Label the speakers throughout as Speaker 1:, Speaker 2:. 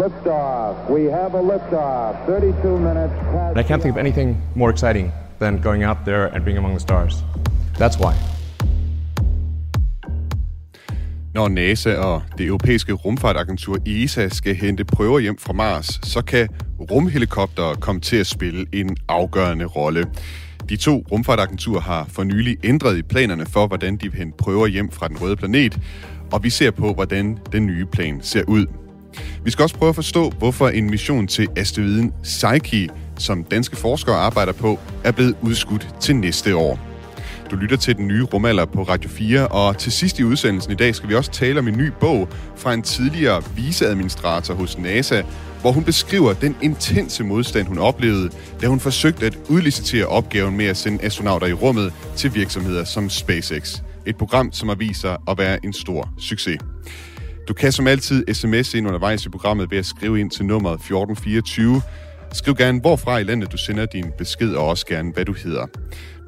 Speaker 1: Liftoff. We have a liftoff. 32 minutes past.
Speaker 2: And I can't think of anything more exciting than going out there and being among the stars. That's why.
Speaker 3: Når NASA og det europæiske rumfartagentur ESA skal hente prøver hjem fra Mars, så kan rumhelikoptere komme til at spille en afgørende rolle. De to rumfartagenturer har for nylig ændret i planerne for, hvordan de vil hente prøver hjem fra den røde planet, og vi ser på, hvordan den nye plan ser ud. Vi skal også prøve at forstå, hvorfor en mission til asteroiden Psyche, som danske forskere arbejder på, er blevet udskudt til næste år. Du lytter til den nye rumalder på Radio 4, og til sidst i udsendelsen i dag skal vi også tale om en ny bog fra en tidligere viceadministrator hos NASA, hvor hun beskriver den intense modstand, hun oplevede, da hun forsøgte at udlicitere opgaven med at sende astronauter i rummet til virksomheder som SpaceX. Et program, som har vist sig at være en stor succes. Du kan som altid sms ind undervejs i programmet ved at skrive ind til nummeret 1424. Skriv gerne, hvorfra i landet du sender din besked, og også gerne, hvad du hedder.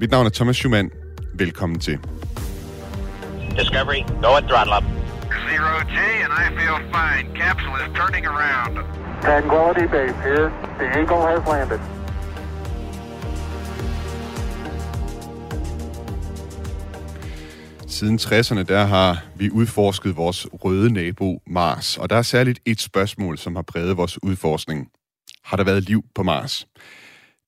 Speaker 3: Mit navn er Thomas Schumann. Velkommen til.
Speaker 4: Discovery, go at throttle up.
Speaker 5: Zero G, and I feel fine. Capsule is turning around.
Speaker 1: Tranquility Base here. The Eagle has landed.
Speaker 3: Siden 60'erne, der har vi udforsket vores røde nabo Mars, og der er særligt et spørgsmål, som har præget vores udforskning. Har der været liv på Mars?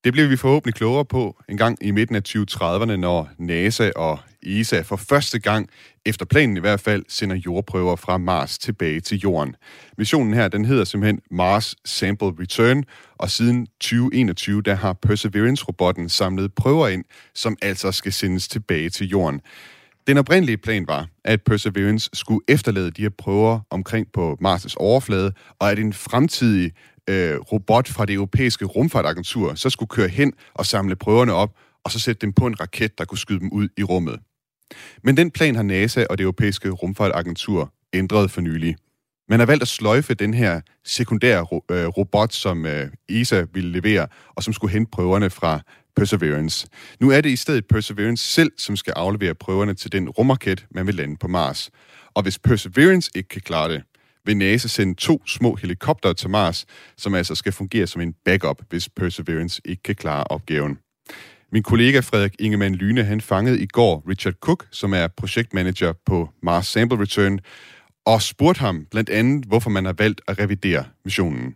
Speaker 3: Det bliver vi forhåbentlig klogere på en gang i midten af 2030'erne, når NASA og ESA for første gang, efter planen i hvert fald, sender jordprøver fra Mars tilbage til Jorden. Missionen her, den hedder simpelthen Mars Sample Return, og siden 2021, der har Perseverance-robotten samlet prøver ind, som altså skal sendes tilbage til Jorden. Den oprindelige plan var, at Perseverance skulle efterlade de her prøver omkring på Mars' overflade, og at en fremtidig øh, robot fra det europæiske rumfartagentur så skulle køre hen og samle prøverne op, og så sætte dem på en raket, der kunne skyde dem ud i rummet. Men den plan har NASA og det europæiske rumfartagentur ændret for nylig. Man har valgt at sløjfe den her sekundære ro- øh, robot, som øh, ESA ville levere, og som skulle hente prøverne fra Perseverance. Nu er det i stedet Perseverance selv, som skal aflevere prøverne til den rumraket, man vil lande på Mars. Og hvis Perseverance ikke kan klare det, vil NASA sende to små helikoptere til Mars, som altså skal fungere som en backup, hvis Perseverance ikke kan klare opgaven. Min kollega Frederik Ingemann Lyne, han fangede i går Richard Cook, som er projektmanager på Mars Sample Return, og spurgte ham blandt andet, hvorfor man har valgt at revidere missionen.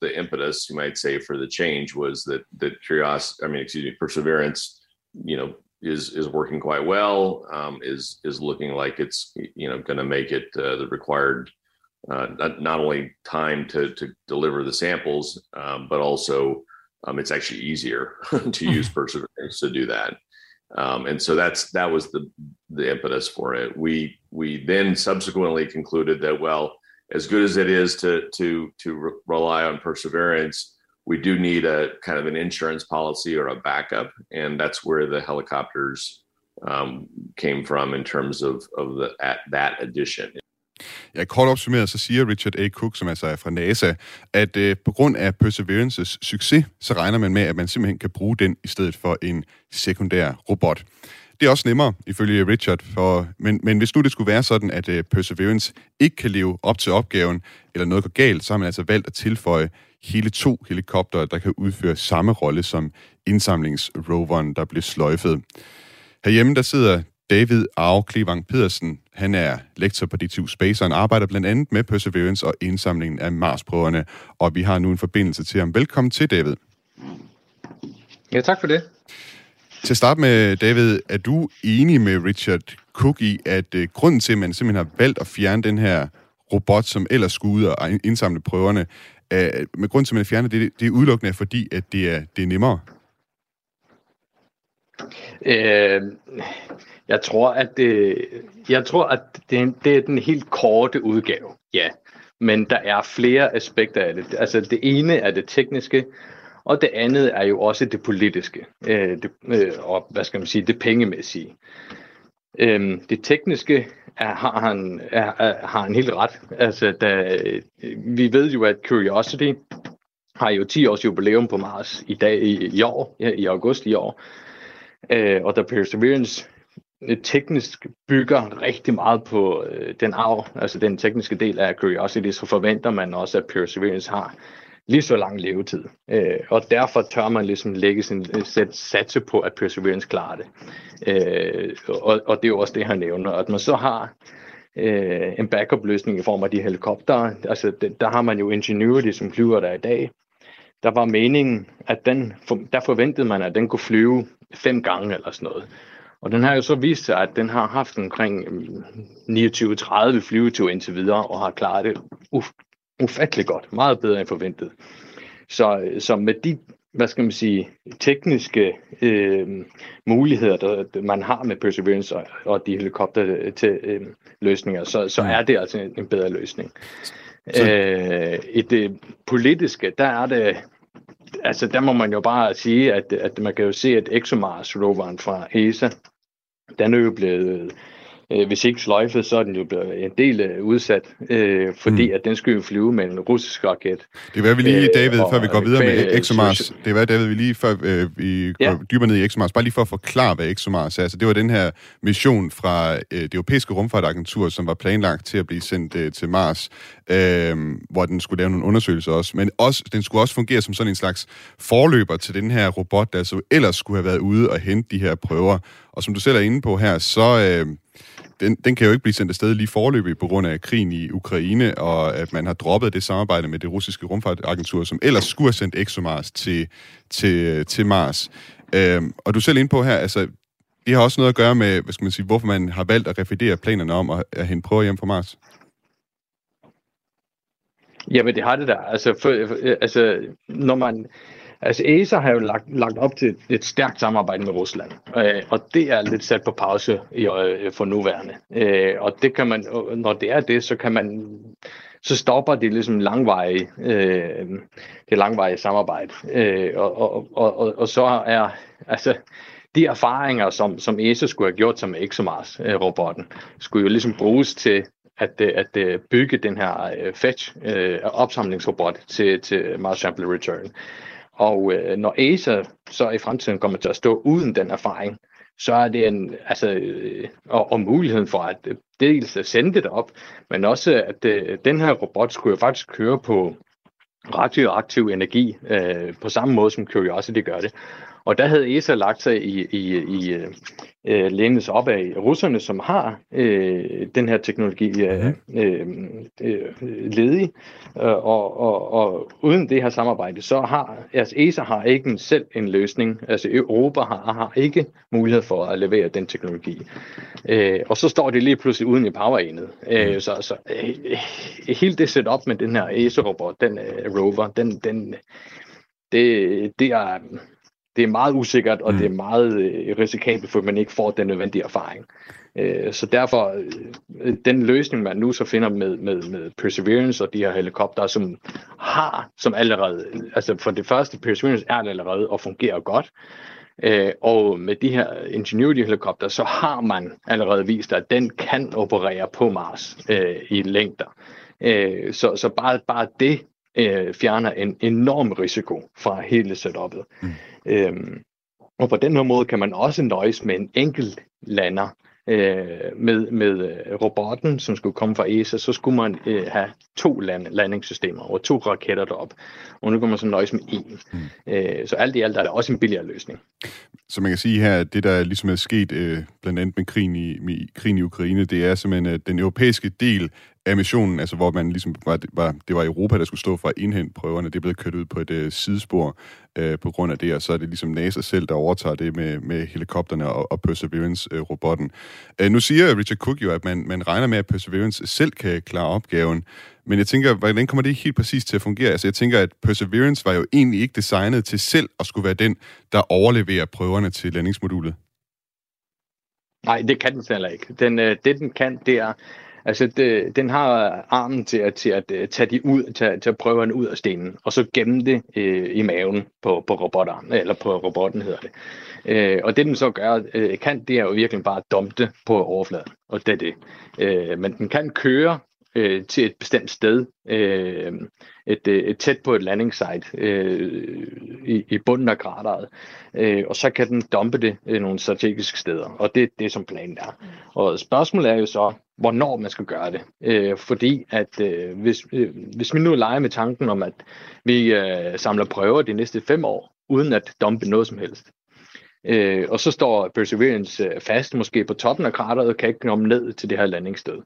Speaker 6: The impetus, you might say, for the change was that that Curiosity, I mean, excuse me, Perseverance, you know, is is working quite well. Um, is is looking like it's you know going to make it uh, the required uh, not, not only time to to deliver the samples, um, but also um, it's actually easier to use Perseverance to do that. Um, and so that's that was the the impetus for it. We we then subsequently concluded that well, as good as it is to to to re- rely on perseverance, we do need a kind of an insurance policy or a backup, and that's where the helicopters um, came from in terms of of the at that addition.
Speaker 3: Ja, kort opsummeret, så siger Richard A. Cook, som altså er fra NASA, at øh, på grund af Perseverances succes, så regner man med, at man simpelthen kan bruge den i stedet for en sekundær robot. Det er også nemmere, ifølge Richard, for, men, men hvis nu det skulle være sådan, at øh, Perseverance ikke kan leve op til opgaven, eller noget går galt, så har man altså valgt at tilføje hele to helikoptere, der kan udføre samme rolle som indsamlingsroveren, der blev sløjfet. Herhjemme, der sidder David Arve Klevang Pedersen. Han er lektor på DTU Space, og han arbejder blandt andet med Perseverance og indsamlingen af Mars-prøverne. Og vi har nu en forbindelse til ham. Velkommen til, David.
Speaker 7: Ja, tak for det.
Speaker 3: Til at starte med, David, er du enig med Richard Cook i, at øh, grunden til, at man simpelthen har valgt at fjerne den her robot, som ellers skulle ud og indsamle prøverne, øh, med grund til, at man fjerner det, det er udelukkende fordi, at det er, det er nemmere?
Speaker 7: Øh, jeg tror, at det, jeg tror, at det, det er den helt korte udgave. Ja, men der er flere aspekter af det. Altså det ene er det tekniske, og det andet er jo også det politiske, øh, det, øh, og hvad skal man sige, det pengemæssige. Øh, det tekniske er, har, han, er, er, har han helt ret. Altså, da, vi ved jo, at Curiosity har jo 10 års jubilæum på Mars i dag i, i år, i august i år. Øh, og da Perseverance øh, teknisk bygger rigtig meget på øh, den arv, altså den tekniske del af Curiosity, så forventer man også, at Perseverance har lige så lang levetid. Øh, og derfor tør man ligesom lægge sin sæt, satse på, at Perseverance klarer det. Øh, og, og det er jo også det, han nævner. At man så har øh, en backup-løsning i form af de helikoptere. Altså, det, der har man jo Ingenuity, som flyver der i dag. Der var meningen, at den, der forventede man, at den kunne flyve fem gange eller sådan noget. Og den har jo så vist sig, at den har haft omkring mm, 29-30 flyveture indtil videre, og har klaret det uf- ufattelig godt. Meget bedre end forventet. Så, så med de hvad skal man sige, tekniske øh, muligheder, der, man har med Perseverance og, og de helikopter til øh, løsninger, så, så er det altså en, en bedre løsning. Så... Øh, I det politiske, der er det, altså der må man jo bare sige, at, at man kan jo se, at ExoMars roveren fra ESA, den er jo blevet øh, hvis ikke sløjfet, så er den jo blevet en del øh, udsat, øh, fordi mm. at den skulle jo flyve med en russisk raket.
Speaker 3: Det er vi lige, David, øh, før vi går videre med ExoMars. Det er David, vi lige før øh, vi går ja. dybere ned i ExoMars, bare lige for at forklare, hvad ExoMars er. Altså, det var den her mission fra øh, det europæiske rumfartagentur, som var planlagt til at blive sendt øh, til Mars, øh, hvor den skulle lave nogle undersøgelser også. Men også, den skulle også fungere som sådan en slags forløber til den her robot, der så ellers skulle have været ude og hente de her prøver. Og som du selv er inde på her, så... Øh, den, den kan jo ikke blive sendt afsted lige forløbig på grund af krigen i Ukraine, og at man har droppet det samarbejde med det russiske rumfartagentur, som ellers skulle have sendt ExoMars til, til, til Mars. Øhm, og du er selv inde på her, altså, det har også noget at gøre med, hvad skal man sige, hvorfor man har valgt at revidere planerne om at, at hente prøver hjem fra Mars.
Speaker 7: Jamen, det har det der. Altså, for, øh, altså når man Altså ESA har jo lagt, lagt op til et stærkt samarbejde med Rusland, øh, og det er lidt sat på pause i, øh, for nuværende. Øh, og det kan man, når det er det, så kan man så stopper det ligesom langveje, øh, det langveje samarbejde. Øh, og, og, og, og, så er altså de erfaringer, som, som ESA skulle have gjort sig med ExoMars-robotten, øh, skulle jo ligesom bruges til at, øh, at øh, bygge den her øh, fetch opsamlingsrobot til, til Mars Sample Return. Og øh, når ASA så i fremtiden kommer til at stå uden den erfaring, så er det en, altså, øh, og, og muligheden for at øh, dels at sende det op, men også at øh, den her robot skulle jo faktisk køre på radioaktiv energi, øh, på samme måde som Curiosity gør det. Og der havde ESA lagt sig i, i, i øh, lænes op af russerne, som har øh, den her teknologi øh, mhm. øh, øh, ledig. Og, og, og uden det her samarbejde, så har altså ESA har ikke selv en løsning. Altså Europa har, har ikke mulighed for at levere den teknologi. Øh, og så står det lige pludselig uden i powerenet. Øh, mhm. så så øh, hele det setup med den her ESA-robot, den øh, rover, den, den, det, det er det er meget usikkert, og mm. det er meget øh, risikabelt, for man ikke får den nødvendige erfaring. Øh, så derfor, øh, den løsning, man nu så finder med, med, med Perseverance og de her helikopter, som har, som allerede, altså for det første, Perseverance er det allerede og fungerer godt, Øh, og med de her Ingenuity-helikopter, så har man allerede vist, at den kan operere på Mars øh, i længder. Øh, så, så bare, bare det øh, fjerner en enorm risiko fra hele setupet. Mm. Øhm, og på den her måde kan man også nøjes med en enkelt lander. Øh, med, med øh, robotten, som skulle komme fra ESA, så skulle man øh, have to land, landingssystemer og to raketter derop. Og nu kan man så nøjes med én. Mm. Øh, så alt i alt er det også en billigere løsning.
Speaker 3: Så man kan sige her, at det, der ligesom er sket øh, blandt andet med krigen i, med krigen i Ukraine, det er simpelthen, at den europæiske del af missionen, altså hvor man ligesom var, var, det var Europa, der skulle stå for at indhente prøverne, det er blevet kørt ud på et øh, sidespor øh, på grund af det, og så er det ligesom NASA selv, der overtager det med, med helikopterne og, og Perseverance-robotten. Øh, øh, nu siger Richard Cook jo, at man, man regner med, at Perseverance selv kan klare opgaven, men jeg tænker, hvordan kommer det helt præcis til at fungere? Altså jeg tænker, at Perseverance var jo egentlig ikke designet til selv at skulle være den, der overleverer prøverne til landingsmodulet.
Speaker 7: Nej, det kan den heller ikke. Den, øh, det den kan, det er, Altså, det, den har armen til at, til at uh, tage de ud, tage, til at prøve den ud af stenen, og så gemme det øh, i maven på, på robotter, eller på robotten hedder det. Øh, og det den så gør, øh, kan, det er jo virkelig bare dumpe det på overfladen, og det er det. Øh, men den kan køre øh, til et bestemt sted, øh, et, øh, et tæt på et landingssite øh, i, i bunden af krateret, øh, og så kan den dumpe det øh, nogle strategiske steder, og det er det, som planen er. Og spørgsmålet er jo så, hvornår man skal gøre det. Øh, fordi at øh, hvis, øh, hvis vi nu leger med tanken om, at vi øh, samler prøver de næste fem år, uden at dumpe noget som helst, Øh, og så står Perseverance øh, fast, måske på toppen af krateret, og kan ikke komme ned til det her landingssted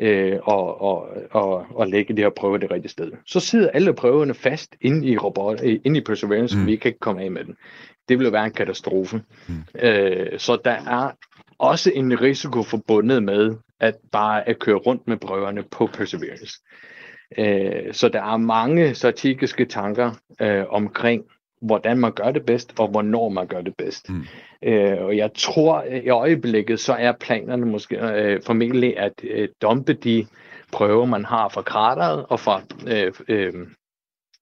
Speaker 7: øh, og, og, og, og lægge de her prøver det rigtige sted. Så sidder alle prøverne fast inde i, robot, øh, inde i Perseverance, mm. vi kan ikke komme af med den. Det vil være en katastrofe. Mm. Øh, så der er også en risiko forbundet med at bare at køre rundt med prøverne på Perseverance. Øh, så der er mange strategiske tanker øh, omkring hvordan man gør det bedst, og hvornår man gør det bedst. Mm. Øh, og jeg tror, i øjeblikket, så er planerne måske øh, formentlig at øh, dumpe de prøver, man har fra krateret og fra øh, øh,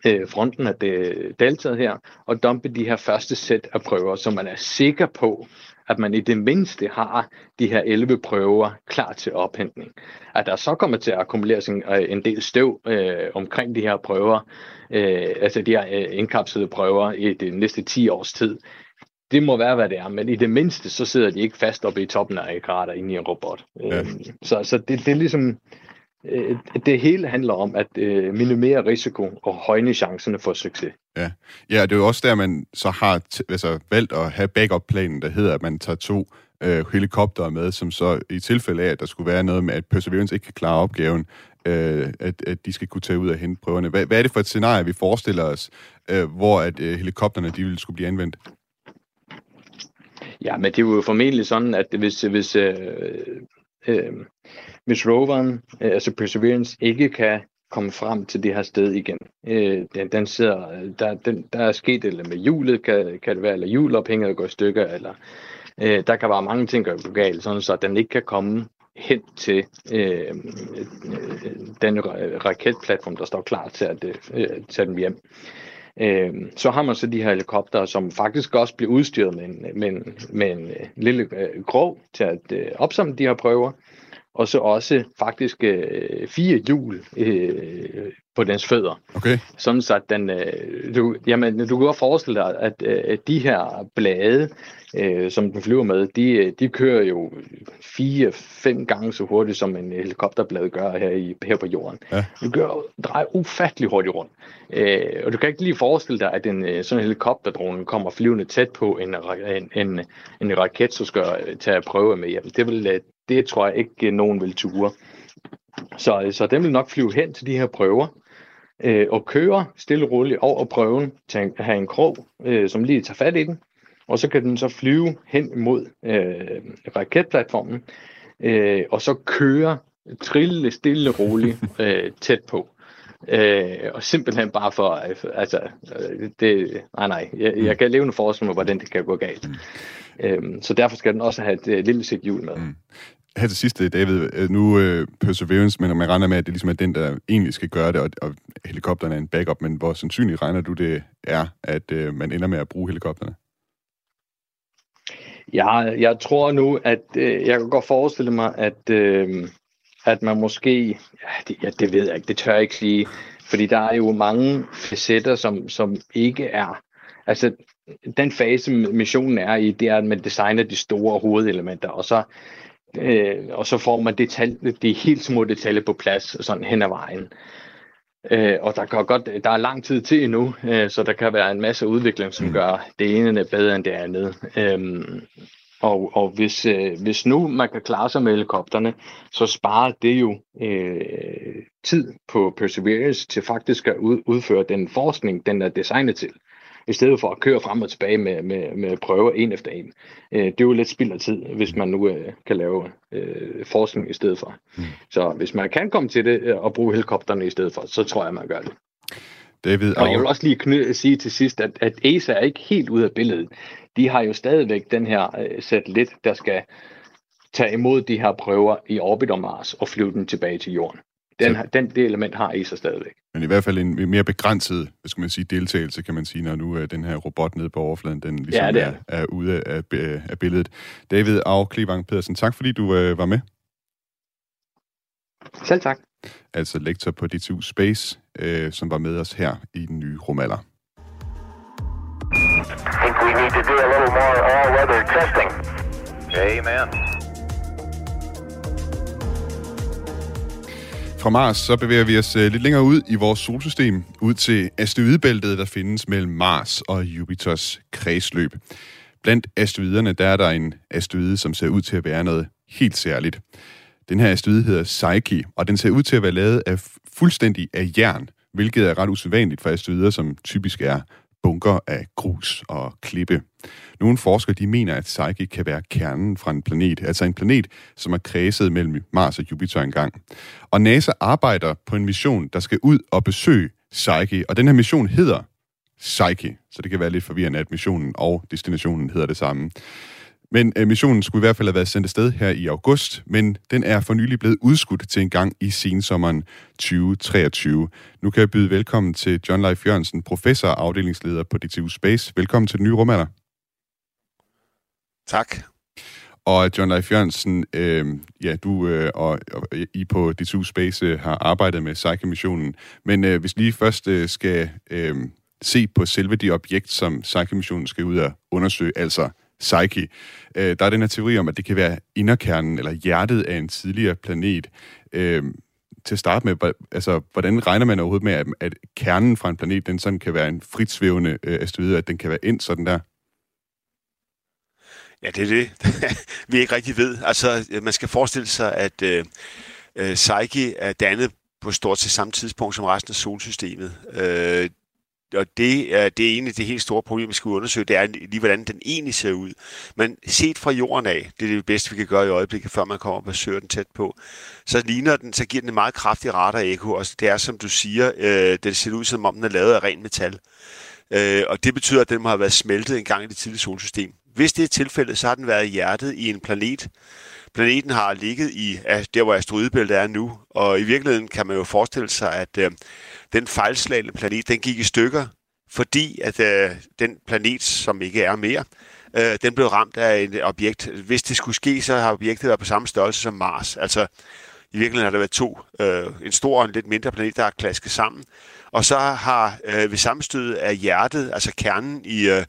Speaker 7: øh, fronten af det deltaget her, og dumpe de her første sæt af prøver, så man er sikker på, at man i det mindste har de her 11 prøver klar til ophentning. At der så kommer til at akkumuleres en, øh, en del støv øh, omkring de her prøver, øh, altså de her øh, indkapslede prøver i de næste 10 års tid, det må være, hvad det er, men i det mindste, så sidder de ikke fast oppe i toppen af krater inde i en robot. Ja. Øhm, så så det, det er ligesom, øh, det hele handler om at øh, minimere risiko og højne chancerne for succes.
Speaker 3: Ja, ja det er jo også der, man så har t- altså, valgt at have backup-planen, der hedder, at man tager to øh, helikoptere med, som så i tilfælde af, at der skulle være noget med, at Perseverance ikke kan klare opgaven, øh, at, at de skal kunne tage ud og hente prøverne. Hvad, hvad er det for et scenarie, vi forestiller os, øh, hvor at øh, helikopterne de ville skulle blive anvendt?
Speaker 7: Ja, men det er jo formentlig sådan, at hvis, hvis, øh, øh, hvis roveren, øh, altså Perseverance, ikke kan komme frem til det her sted igen. Øh, den, den sidder, der, den, der er sket eller med hjulet, kan, kan det være, eller hjulophænget går i stykker, eller øh, der kan være mange ting, der går galt, sådan så den ikke kan komme hen til øh, den raketplatform, der står klar til at øh, tage dem hjem. Øh, så har man så de her helikopter, som faktisk også bliver udstyret med en, med en, med en øh, lille øh, grov til at øh, opsamle de her prøver, og så også faktisk øh, fire hjul øh, på dens fødder.
Speaker 3: Okay.
Speaker 7: Sådan så at den, øh, du, jamen, du kan godt forestille dig, at øh, de her blade, øh, som den flyver med, de, de kører jo fire-fem gange så hurtigt, som en helikopterblad gør her, i, her på jorden. Ja. Du gør, drejer ufattelig hurtigt rundt. Øh, og du kan ikke lige forestille dig, at en øh, sådan en helikopterdrone kommer flyvende tæt på en, en, en, en raket, så skal tage prøve med hjem. Det, vil, øh, det tror jeg ikke, nogen vil ture. Så, så den vil nok flyve hen til de her prøver, øh, og køre stille og roligt over prøven til at have en krog, øh, som lige tager fat i den, og så kan den så flyve hen imod øh, raketplatformen, øh, og så køre trille stille og roligt øh, tæt på. Øh, og simpelthen bare for, altså, øh, det, nej nej, jeg, jeg kan levende forestille mig, hvordan det kan gå galt. Mm. Øh, så derfor skal den også have et, et lille sæt hjul med. Mm
Speaker 3: her til sidst, David, øh, nu øh, Perseverance, men man regner med, at det ligesom er den, der egentlig skal gøre det, og, og helikopterne er en backup, men hvor sandsynligt regner du det er, at øh, man ender med at bruge helikopterne?
Speaker 7: Ja, jeg tror nu, at øh, jeg kan godt forestille mig, at, øh, at man måske, ja det, ja, det ved jeg ikke, det tør jeg ikke sige, fordi der er jo mange facetter, som, som ikke er, altså den fase missionen er i, det er, at man designer de store hovedelementer, og så øh, og så får man detalje, de helt små detaljer på plads sådan hen ad vejen. Øh, og der, kan godt, der er lang tid til endnu, øh, så der kan være en masse udvikling, som mm. gør det ene bedre end det andet. Øh, og, og hvis, øh, hvis nu man kan klare sig med helikopterne, så sparer det jo øh, tid på Perseverance til faktisk at ud, udføre den forskning, den er designet til i stedet for at køre frem og tilbage med, med, med prøver en efter en. Øh, det er jo lidt spild af tid, hvis man nu øh, kan lave øh, forskning i stedet for. Mm. Så hvis man kan komme til det øh, og bruge helikopterne i stedet for, så tror jeg, man gør det.
Speaker 3: David,
Speaker 7: og jeg vil også lige kny- sige til sidst, at, at ESA er ikke helt ude af billedet. De har jo stadigvæk den her øh, satellit, der skal tage imod de her prøver i orbit om Mars og flyve den tilbage til Jorden. Den, så, den, det element har I så stadigvæk.
Speaker 3: Men i hvert fald en mere begrænset, hvad skal man sige, deltagelse, kan man sige, når nu er den her robot nede på overfladen, den ligesom ja, det er, er, er ude af, af billedet. David Au Klevang Pedersen, tak fordi du øh, var med.
Speaker 7: Selv tak.
Speaker 3: Altså lektor på DTU Space, øh, som var med os her i den nye rumaller.
Speaker 5: I think we need to do a little more all-weather testing. Amen.
Speaker 3: Fra Mars så bevæger vi os øh, lidt længere ud i vores solsystem, ud til asteroidebæltet, der findes mellem Mars og Jupiters kredsløb. Blandt asteroiderne, der er der en asteroide, som ser ud til at være noget helt særligt. Den her asteroide hedder Psyche, og den ser ud til at være lavet af fuldstændig af jern, hvilket er ret usædvanligt for asteroider, som typisk er bunker af grus og klippe. Nogle forskere de mener, at Psyche kan være kernen fra en planet, altså en planet, som er kredset mellem Mars og Jupiter engang. Og NASA arbejder på en mission, der skal ud og besøge Psyche, og den her mission hedder Psyche, så det kan være lidt forvirrende, at missionen og destinationen hedder det samme. Men øh, missionen skulle i hvert fald have været sendt afsted her i august, men den er for nylig blevet udskudt til en gang i sensommeren 2023. Nu kan jeg byde velkommen til John Leif Jørgensen, professor og afdelingsleder på DTU Space. Velkommen til den nye rumalder.
Speaker 4: Tak.
Speaker 3: Og John Leif Jørgensen, øh, ja, du øh, og, og I på DTU Space øh, har arbejdet med Psyche-missionen, men øh, hvis lige først øh, skal øh, se på selve det objekt, som Psyche-missionen skal ud og undersøge, altså Psyche. Øh, der er den her teori om, at det kan være inderkernen eller hjertet af en tidligere planet. Øh, til at starte med, altså, hvordan regner man overhovedet med, at, at kernen fra en planet, den sådan kan være en fritsvævende øh, asteroide, at den kan være ind sådan der?
Speaker 4: Ja, det er det, vi ikke rigtig ved. Altså, man skal forestille sig, at øh, øh, Psyche er dannet på stort set samme tidspunkt som resten af solsystemet. Øh, og det er, det er egentlig det helt store problem, vi skal undersøge, det er lige, hvordan den egentlig ser ud. Men set fra jorden af, det er det bedste, vi kan gøre i øjeblikket, før man kommer og besøger den tæt på, så ligner den, så giver den en meget kraftig radar-ekko, og det er, som du siger, øh, den ser ud som om, den er lavet af ren metal. Øh, og det betyder, at den må have været smeltet en gang i det tidlige solsystem. Hvis det er tilfældet, så har den været hjertet i en planet. Planeten har ligget i der, hvor asteroidebæltet er nu, og i virkeligheden kan man jo forestille sig, at øh, den fejlslagende planet, den gik i stykker, fordi at øh, den planet, som ikke er mere, øh, den blev ramt af et objekt. Hvis det skulle ske, så har objektet været på samme størrelse som Mars. Altså, i virkeligheden har der været to, øh, en stor og en lidt mindre planet, der er klasket sammen. Og så har øh, ved sammenstødet af hjertet, altså kernen i øh,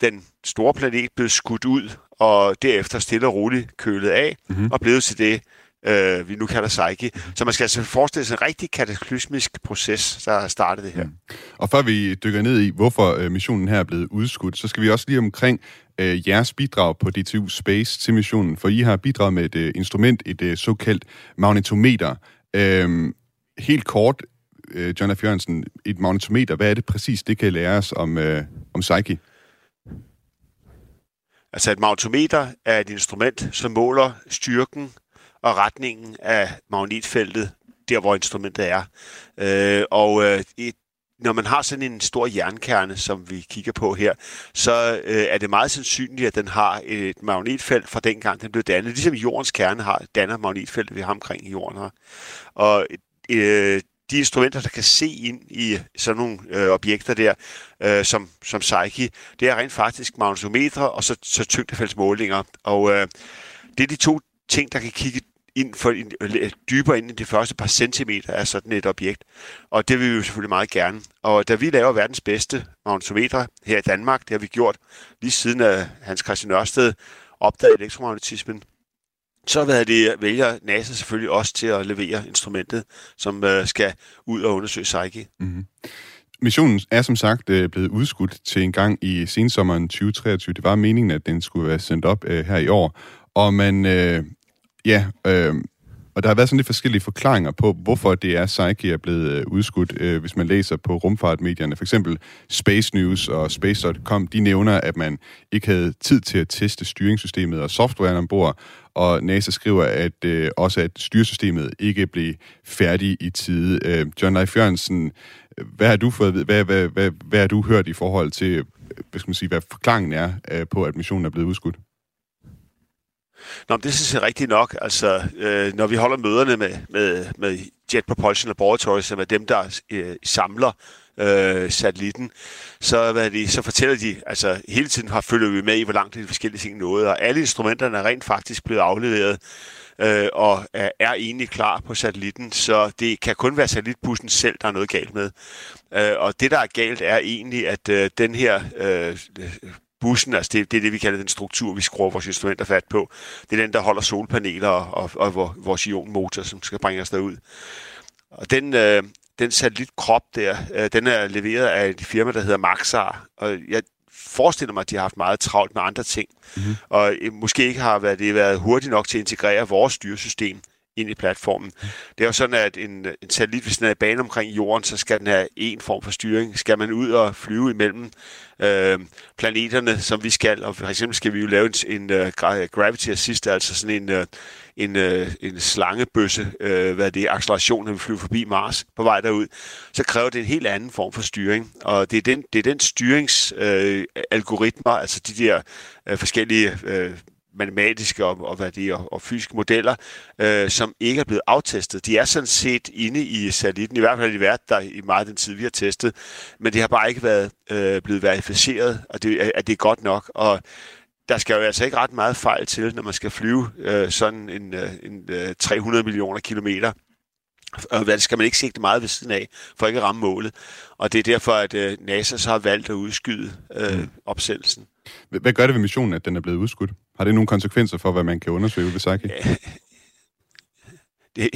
Speaker 4: den store planet, blevet skudt ud, og derefter stille og roligt kølet af, mm-hmm. og blevet til det, øh, vi nu kalder Psyche. Så man skal altså forestille sig en rigtig kataklysmisk proces, der har startet det her. Mm.
Speaker 3: Og før vi dykker ned i, hvorfor øh, missionen her er blevet udskudt, så skal vi også lige omkring øh, jeres bidrag på DTU Space til missionen, for I har bidraget med et øh, instrument, et øh, såkaldt magnetometer. Øh, helt kort, øh, John F. Jørgensen, et magnetometer, hvad er det præcis, det kan lære os om, øh, om Psyche?
Speaker 4: Altså et magnetometer er et instrument, som måler styrken og retningen af magnetfeltet, der hvor instrumentet er. Øh, og øh, et, når man har sådan en stor jernkerne, som vi kigger på her, så øh, er det meget sandsynligt, at den har et magnetfelt fra dengang, den blev dannet. Ligesom jordens kerne har danner magnetfeltet, vi har omkring jorden her. Og øh, de instrumenter, der kan se ind i sådan nogle øh, objekter der, øh, som, som Psyche, det er rent faktisk magnetometre og så, så tyngdefældsmålinger. Og øh, det er de to ting, der kan kigge ind for, øh, dybere ind i de første par centimeter af sådan et objekt. Og det vil vi jo selvfølgelig meget gerne. Og da vi laver verdens bedste magnetometre her i Danmark, det har vi gjort lige siden at Hans Christian Ørsted opdagede elektromagnetismen, så hvad det, vælger NASA selvfølgelig også til at levere instrumentet, som øh, skal ud og undersøge Psyche. Mm-hmm.
Speaker 3: Missionen er som sagt øh, blevet udskudt til en gang i sensommeren 2023. Det var meningen, at den skulle være sendt op øh, her i år. Og man, øh, ja, øh, og der har været sådan lidt forskellige forklaringer på, hvorfor det er, Psyche er blevet øh, udskudt, øh, hvis man læser på rumfartmedierne. For eksempel Space News og Space.com, de nævner, at man ikke havde tid til at teste styringssystemet og softwaren ombord, og NASA skriver at øh, også, at styresystemet ikke blev færdig i tide. Øh, John Leif Jørgensen, hvad har du fået, hvad, hvad, hvad, hvad har du hørt i forhold til, øh, hvad skal man sige, hvad forklaringen er øh, på, at missionen er blevet udskudt?
Speaker 4: Nå, det synes jeg rigtigt nok. Altså, øh, når vi holder møderne med, med, med Jet Propulsion Laboratory, som er dem, der øh, samler øh, satellitten, så, hvad det, så fortæller de, altså hele tiden har følger vi med i, hvor langt de forskellige ting nåede, og alle instrumenterne er rent faktisk blevet afleveret øh, og er, er egentlig klar på satellitten, så det kan kun være satellitbussen selv, der er noget galt med. Øh, og det, der er galt, er egentlig, at øh, den her øh, bussen, altså det, det er det, vi kalder den struktur, vi skruer vores instrumenter fat på. Det er den, der holder solpaneler og, og, og vores ionmotor, som skal bringe os derud. Og den, øh, den satellitkrop der, øh, den er leveret af et firma, der hedder Maxar. Og jeg forestiller mig, at de har haft meget travlt med andre ting. Mm-hmm. Og øh, måske ikke har været, det været hurtigt nok til at integrere vores styresystem ind i platformen. Det er jo sådan, at en, en satellit, hvis den er i bane omkring jorden, så skal den have en form for styring. Skal man ud og flyve imellem øh, planeterne, som vi skal, og for eksempel skal vi jo lave en, en uh, gravity assist, altså sådan en, uh, en, uh, en slangebøsse, uh, hvad det er, acceleration, når vi flyver forbi Mars på vej derud, så kræver det en helt anden form for styring. Og det er den, det er den styringsalgoritmer, uh, altså de der uh, forskellige uh, matematiske og, og, hvad det er, og, og fysiske modeller, øh, som ikke er blevet aftestet. De er sådan set inde i satellitten, i hvert fald i været der i meget den tid, vi har testet, men det har bare ikke været øh, blevet verificeret, og det, at det er godt nok. Og der skal jo altså ikke ret meget fejl til, når man skal flyve øh, sådan en, øh, en øh, 300 millioner kilometer. Og hvad skal man ikke sigte meget ved siden af, for ikke at ramme målet. Og det er derfor, at øh, NASA så har valgt at udskyde øh, opsendelsen. opsættelsen.
Speaker 3: Hvad gør det ved missionen, at den er blevet udskudt? Har det nogle konsekvenser for, hvad man kan undersøge ved Psyche?
Speaker 4: Øh, det,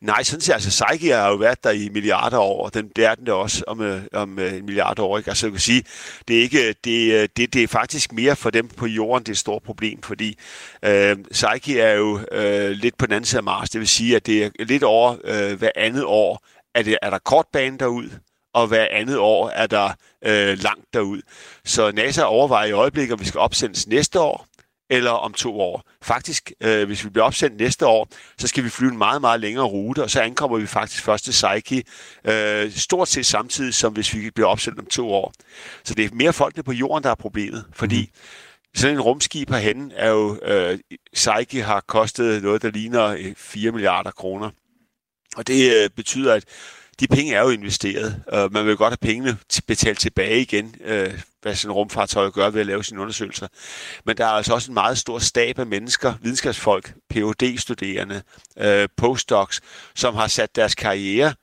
Speaker 4: nej, sådan set, altså Psyche har jo været der i milliarder år, og den, det er den der også om, øh, om øh, en milliard år. Ikke? Altså jeg kan sige, det er, ikke, det, øh, det, det er faktisk mere for dem på jorden, det er et stort problem, fordi øh, Psyche er jo øh, lidt på den anden side af Mars, det vil sige, at det er lidt over øh, hver andet år, er, det, er der kortbane derud, og hver andet år er der øh, langt derud. Så NASA overvejer i øjeblikket, om vi skal opsendes næste år, eller om to år. Faktisk, øh, hvis vi bliver opsendt næste år, så skal vi flyve en meget, meget længere rute, og så ankommer vi faktisk først til Psyche øh, stort set samtidig, som hvis vi bliver opsendt om to år. Så det er mere folkene på jorden, der er problemet, fordi mm. sådan en rumskib herhen er jo, øh, Psyche har kostet noget, der ligner 4 øh, milliarder kroner. Og det øh, betyder, at de penge er jo investeret, og man vil godt have pengene betalt tilbage igen, øh, hvad sådan en rumfartøj gør ved at lave sine undersøgelser. Men der er altså også en meget stor stab af mennesker, videnskabsfolk, phd studerende øh, postdocs, som har sat deres karriere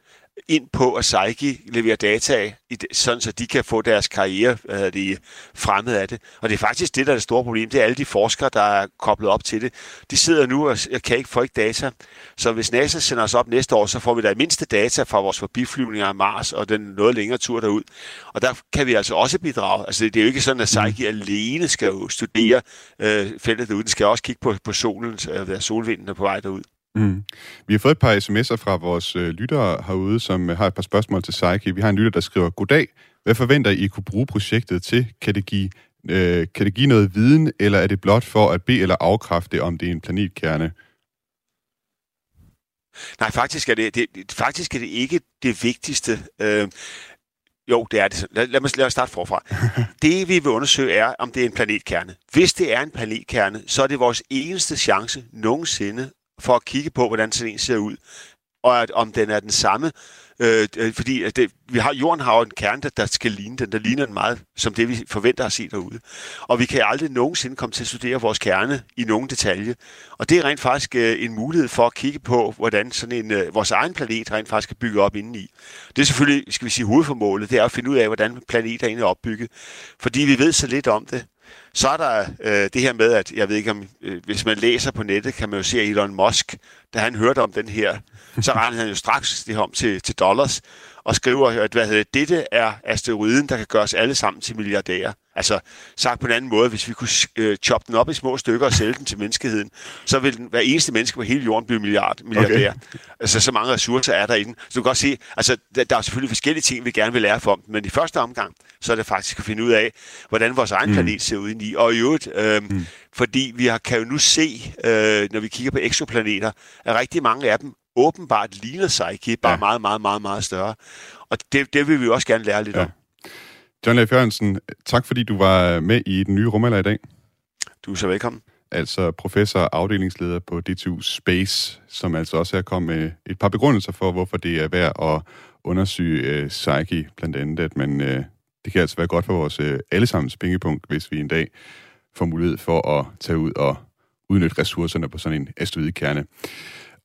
Speaker 4: ind på, at Psyche leverer data, sådan så de kan få deres karriere hvad de, fremmed af det. Og det er faktisk det, der er det store problem. Det er alle de forskere, der er koblet op til det. De sidder nu og kan ikke få ikke data. Så hvis NASA sender os op næste år, så får vi da mindste data fra vores forbiflyvninger af Mars og den noget længere tur derud. Og der kan vi altså også bidrage. Altså det er jo ikke sådan, at Psyche alene skal jo studere øh, feltet derude. Den skal også kigge på, på solen, øh, solvinden på vej derud. Mm.
Speaker 3: Vi har fået et par sms'er fra vores øh, lyttere herude, som øh, har et par spørgsmål til Psyche. Vi har en lytter, der skriver, Goddag, hvad forventer I kunne bruge projektet til? Kan det give, øh, kan det give noget viden, eller er det blot for at bede eller afkræfte, om det er en planetkerne?
Speaker 4: Nej, faktisk er det, det, faktisk er det ikke det vigtigste. Øh, jo, det er det. Lad, lad, mig, lad os starte forfra. det, vi vil undersøge, er, om det er en planetkerne. Hvis det er en planetkerne, så er det vores eneste chance nogensinde for at kigge på, hvordan sådan en ser ud, og at, om den er den samme. Øh, øh, fordi at det, vi har, jorden har jo en kerne, der, der skal ligne den. Der ligner den meget som det, vi forventer at se derude. Og vi kan aldrig nogensinde komme til at studere vores kerne i nogen detalje. Og det er rent faktisk øh, en mulighed for at kigge på, hvordan sådan en, øh, vores egen planet rent faktisk er bygget op indeni. Det er selvfølgelig, skal vi sige, hovedformålet, det er at finde ud af, hvordan planeter egentlig er opbygget. Fordi vi ved så lidt om det. Så er der øh, det her med, at jeg ved ikke om, øh, hvis man læser på nettet, kan man jo se Elon Musk, da han hørte om den her, så regnede han jo straks det om til, til dollars, og skriver, at hvad hedder, dette er asteroiden, der kan gøre os alle sammen til milliardærer. Altså sagt på en anden måde, hvis vi kunne øh, choppe den op i små stykker og sælge den til menneskeheden, så vil den, hver eneste menneske på hele jorden blive milliard, milliardær. Okay. Altså så mange ressourcer er der i den. Så du kan godt se, altså der, der er selvfølgelig forskellige ting, vi gerne vil lære for dem, men i første omgang, så er det faktisk at finde ud af, hvordan vores egen mm. planet ser ud i. Og i øvrigt, øh, mm. fordi vi har, kan jo nu se, øh, når vi kigger på eksoplaneter, at rigtig mange af dem åbenbart ligner Psyche, bare ja. meget, meget, meget, meget større. Og det, det vil vi også gerne lære lidt ja. om.
Speaker 3: John Leif Jørgensen, tak fordi du var med i den nye rumalder i dag.
Speaker 4: Du er så velkommen.
Speaker 3: Altså professor og afdelingsleder på DTU Space, som altså også her kom med et par begrundelser for, hvorfor det er værd at undersøge øh, Psyche, blandt andet, at man, øh, det kan altså være godt for vores øh, allesammens pengepunkt, hvis vi en dag får mulighed for at tage ud og udnytte ressourcerne på sådan en asteroidekerne.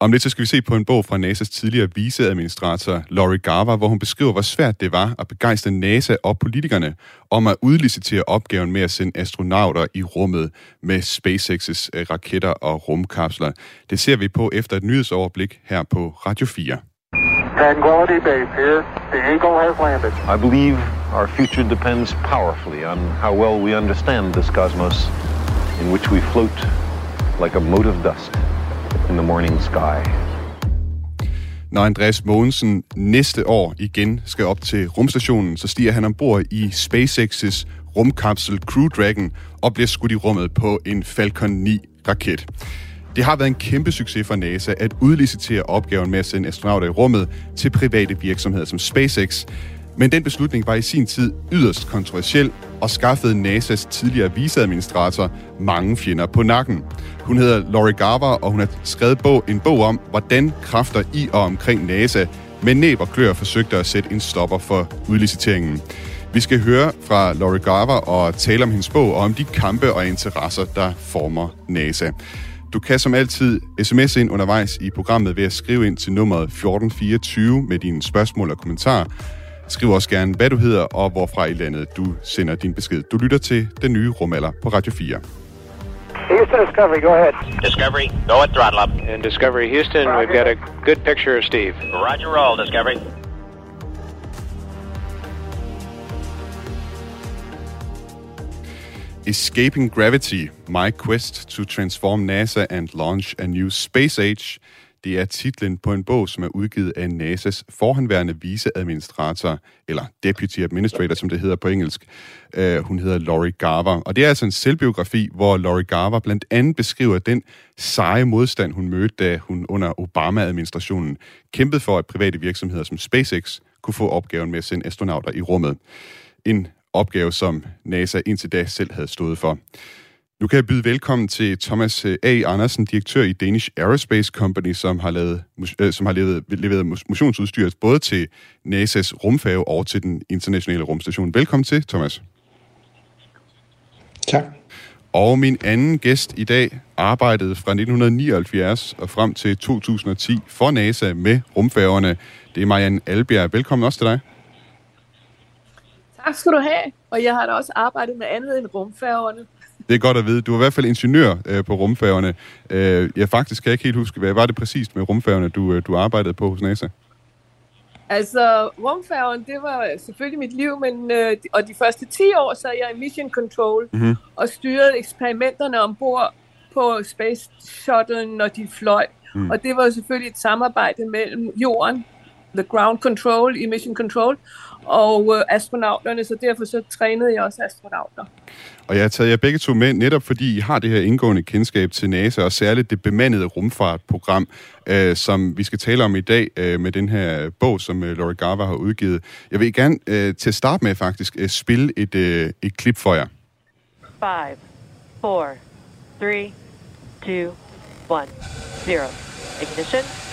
Speaker 3: Om lidt så skal vi se på en bog fra NASA's tidligere viceadministrator Laurie Garver, hvor hun beskriver, hvor svært det var at begejstre NASA og politikerne om at udlicitere opgaven med at sende astronauter i rummet med SpaceX's øh, raketter og rumkapsler. Det ser vi på efter et nyhedsoverblik her på Radio 4.
Speaker 1: Tranquility Base here. The Eagle has landed.
Speaker 8: I believe our future depends powerfully on how well we understand this cosmos in which we float like a mote of dust in the morning sky.
Speaker 3: Når Andreas Mogensen næste år igen skal op til rumstationen, så stiger han ombord i SpaceX's rumkapsel Crew Dragon og bliver skudt i rummet på en Falcon 9-raket. Det har været en kæmpe succes for NASA at udlicitere opgaven med at sende astronauter i rummet til private virksomheder som SpaceX. Men den beslutning var i sin tid yderst kontroversiel og skaffede NASA's tidligere viceadministrator mange fjender på nakken. Hun hedder Lori Garver, og hun har skrevet bog, en bog om, hvordan kræfter i og omkring NASA med næb og klør forsøgte at sætte en stopper for udliciteringen. Vi skal høre fra Laurie Garver og tale om hendes bog og om de kampe og interesser, der former NASA. Du kan som altid sms ind undervejs i programmet ved at skrive ind til nummeret 1424 med dine spørgsmål og kommentarer. Skriv også gerne, hvad du hedder og hvorfra i landet du sender din besked. Du lytter til Den Nye Rumalder på Radio 4.
Speaker 1: Houston Discovery, go ahead.
Speaker 5: Discovery, go at throttle up.
Speaker 9: In Discovery Houston, we've got a good picture of Steve.
Speaker 5: Roger roll, Discovery.
Speaker 3: Escaping Gravity, My Quest to Transform NASA and Launch a New Space Age. Det er titlen på en bog, som er udgivet af NASA's forhenværende viceadministrator, eller Deputy Administrator, som det hedder på engelsk. Uh, hun hedder Laurie Garver. Og det er altså en selvbiografi, hvor Laurie Garver blandt andet beskriver den seje modstand, hun mødte, da hun under Obama-administrationen kæmpede for, at private virksomheder som SpaceX kunne få opgaven med at sende astronauter i rummet. En opgave, som NASA indtil da selv havde stået for. Nu kan jeg byde velkommen til Thomas A. Andersen, direktør i Danish Aerospace Company, som har, lavet, øh, som har levet, leveret motionsudstyr både til NASA's rumfærge og til den internationale rumstation. Velkommen til, Thomas.
Speaker 10: Tak.
Speaker 3: Og min anden gæst i dag arbejdede fra 1979 og frem til 2010 for NASA med rumfærgerne. Det er Marianne Albjerg. Velkommen også til dig.
Speaker 11: Tak skal du have. Og jeg har da også arbejdet med andet end rumfærgerne.
Speaker 3: Det er godt at vide. Du er i hvert fald ingeniør øh, på rumfærgerne. Øh, jeg faktisk kan ikke helt huske, hvad var det præcis med rumfærgerne, du, øh, du arbejdede på hos NASA?
Speaker 11: Altså, rumfærgen, det var selvfølgelig mit liv, men, øh, og de første 10 år sad jeg i Mission Control
Speaker 3: Mhm.
Speaker 11: og styrede eksperimenterne ombord på Space Shuttle, når de fløj.
Speaker 3: Mm.
Speaker 11: Og det var selvfølgelig et samarbejde mellem jorden, the ground control i Mission Control, og øh, astronauterne, så derfor så trænede jeg også astronauter.
Speaker 3: Og jeg har taget jer begge to med, netop fordi I har det her indgående kendskab til NASA, og særligt det bemandede rumfartprogram, øh, som vi skal tale om i dag øh, med den her bog, som øh, Laurie Garver har udgivet. Jeg vil gerne øh, til at starte med faktisk øh, spille et, øh, et klip for jer.
Speaker 12: Five, four, three, two, one, zero. Ignition.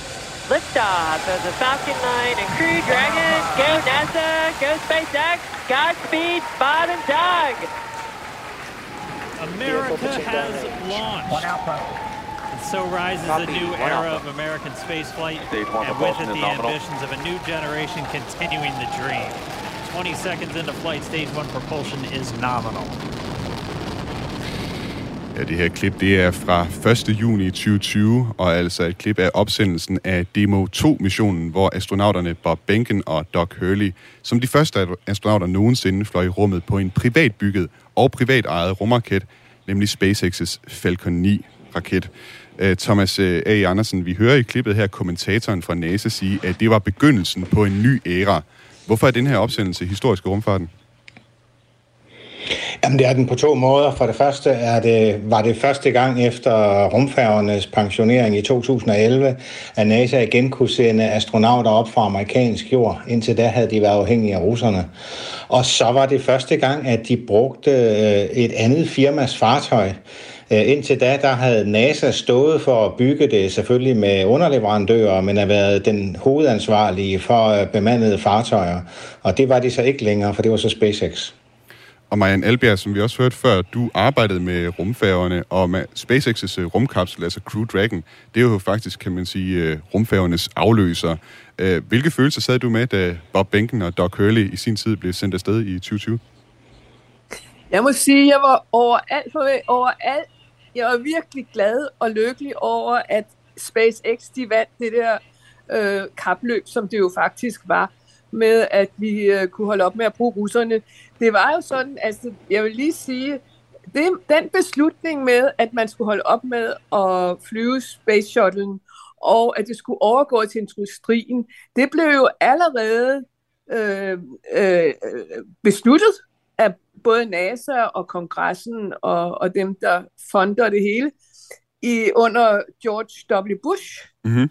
Speaker 12: Liftoff of the Falcon 9 and Crew Dragon. Go NASA. Go SpaceX. Godspeed, Bob and Doug.
Speaker 13: America has launched. And so rises a new era of American spaceflight, and with it the ambitions of a new generation continuing the dream. 20 seconds into flight, stage one propulsion is nominal.
Speaker 3: Ja, det her klip, det er fra 1. juni 2020, og altså et klip af opsendelsen af Demo 2-missionen, hvor astronauterne Bob Behnken og Doug Hurley, som de første astronauter nogensinde, fløj i rummet på en privatbygget og privat ejet rumraket, nemlig SpaceX's Falcon 9-raket. Øh, Thomas øh, A. Andersen, vi hører i klippet her kommentatoren fra NASA sige, at det var begyndelsen på en ny æra. Hvorfor er den her opsendelse historisk i rumfarten?
Speaker 10: Jamen, det er den på to måder. For det første er det, var det første gang efter rumfærgernes pensionering i 2011, at NASA igen kunne sende astronauter op fra amerikansk jord. Indtil da havde de været afhængige af russerne. Og så var det første gang, at de brugte øh, et andet firmas fartøj øh, indtil da, der havde NASA stået for at bygge det, selvfølgelig med underleverandører, men har været den hovedansvarlige for øh, bemandede fartøjer. Og det var de så ikke længere, for det var så SpaceX.
Speaker 3: Og Marianne Albjerg, som vi også hørte før, du arbejdede med rumfærgerne, og med SpaceX's øh, rumkapsel, altså Crew Dragon, det er jo faktisk, kan man sige, øh, rumfærgernes afløser. Øh, hvilke følelser sad du med, da Bob Benken og Doc Hurley i sin tid blev sendt afsted i 2020?
Speaker 11: Jeg må sige, at jeg var overalt, overalt jeg var virkelig glad og lykkelig over, at SpaceX de vandt det der øh, kapløb, som det jo faktisk var, med at vi øh, kunne holde op med at bruge russerne. Det var jo sådan, altså jeg vil lige sige, det, den beslutning med, at man skulle holde op med at flyve Space Shuttlen, og at det skulle overgå til industrien, det blev jo allerede øh, øh, besluttet af både NASA og kongressen og, og dem, der fonder det hele, i under George W. Bush mm-hmm.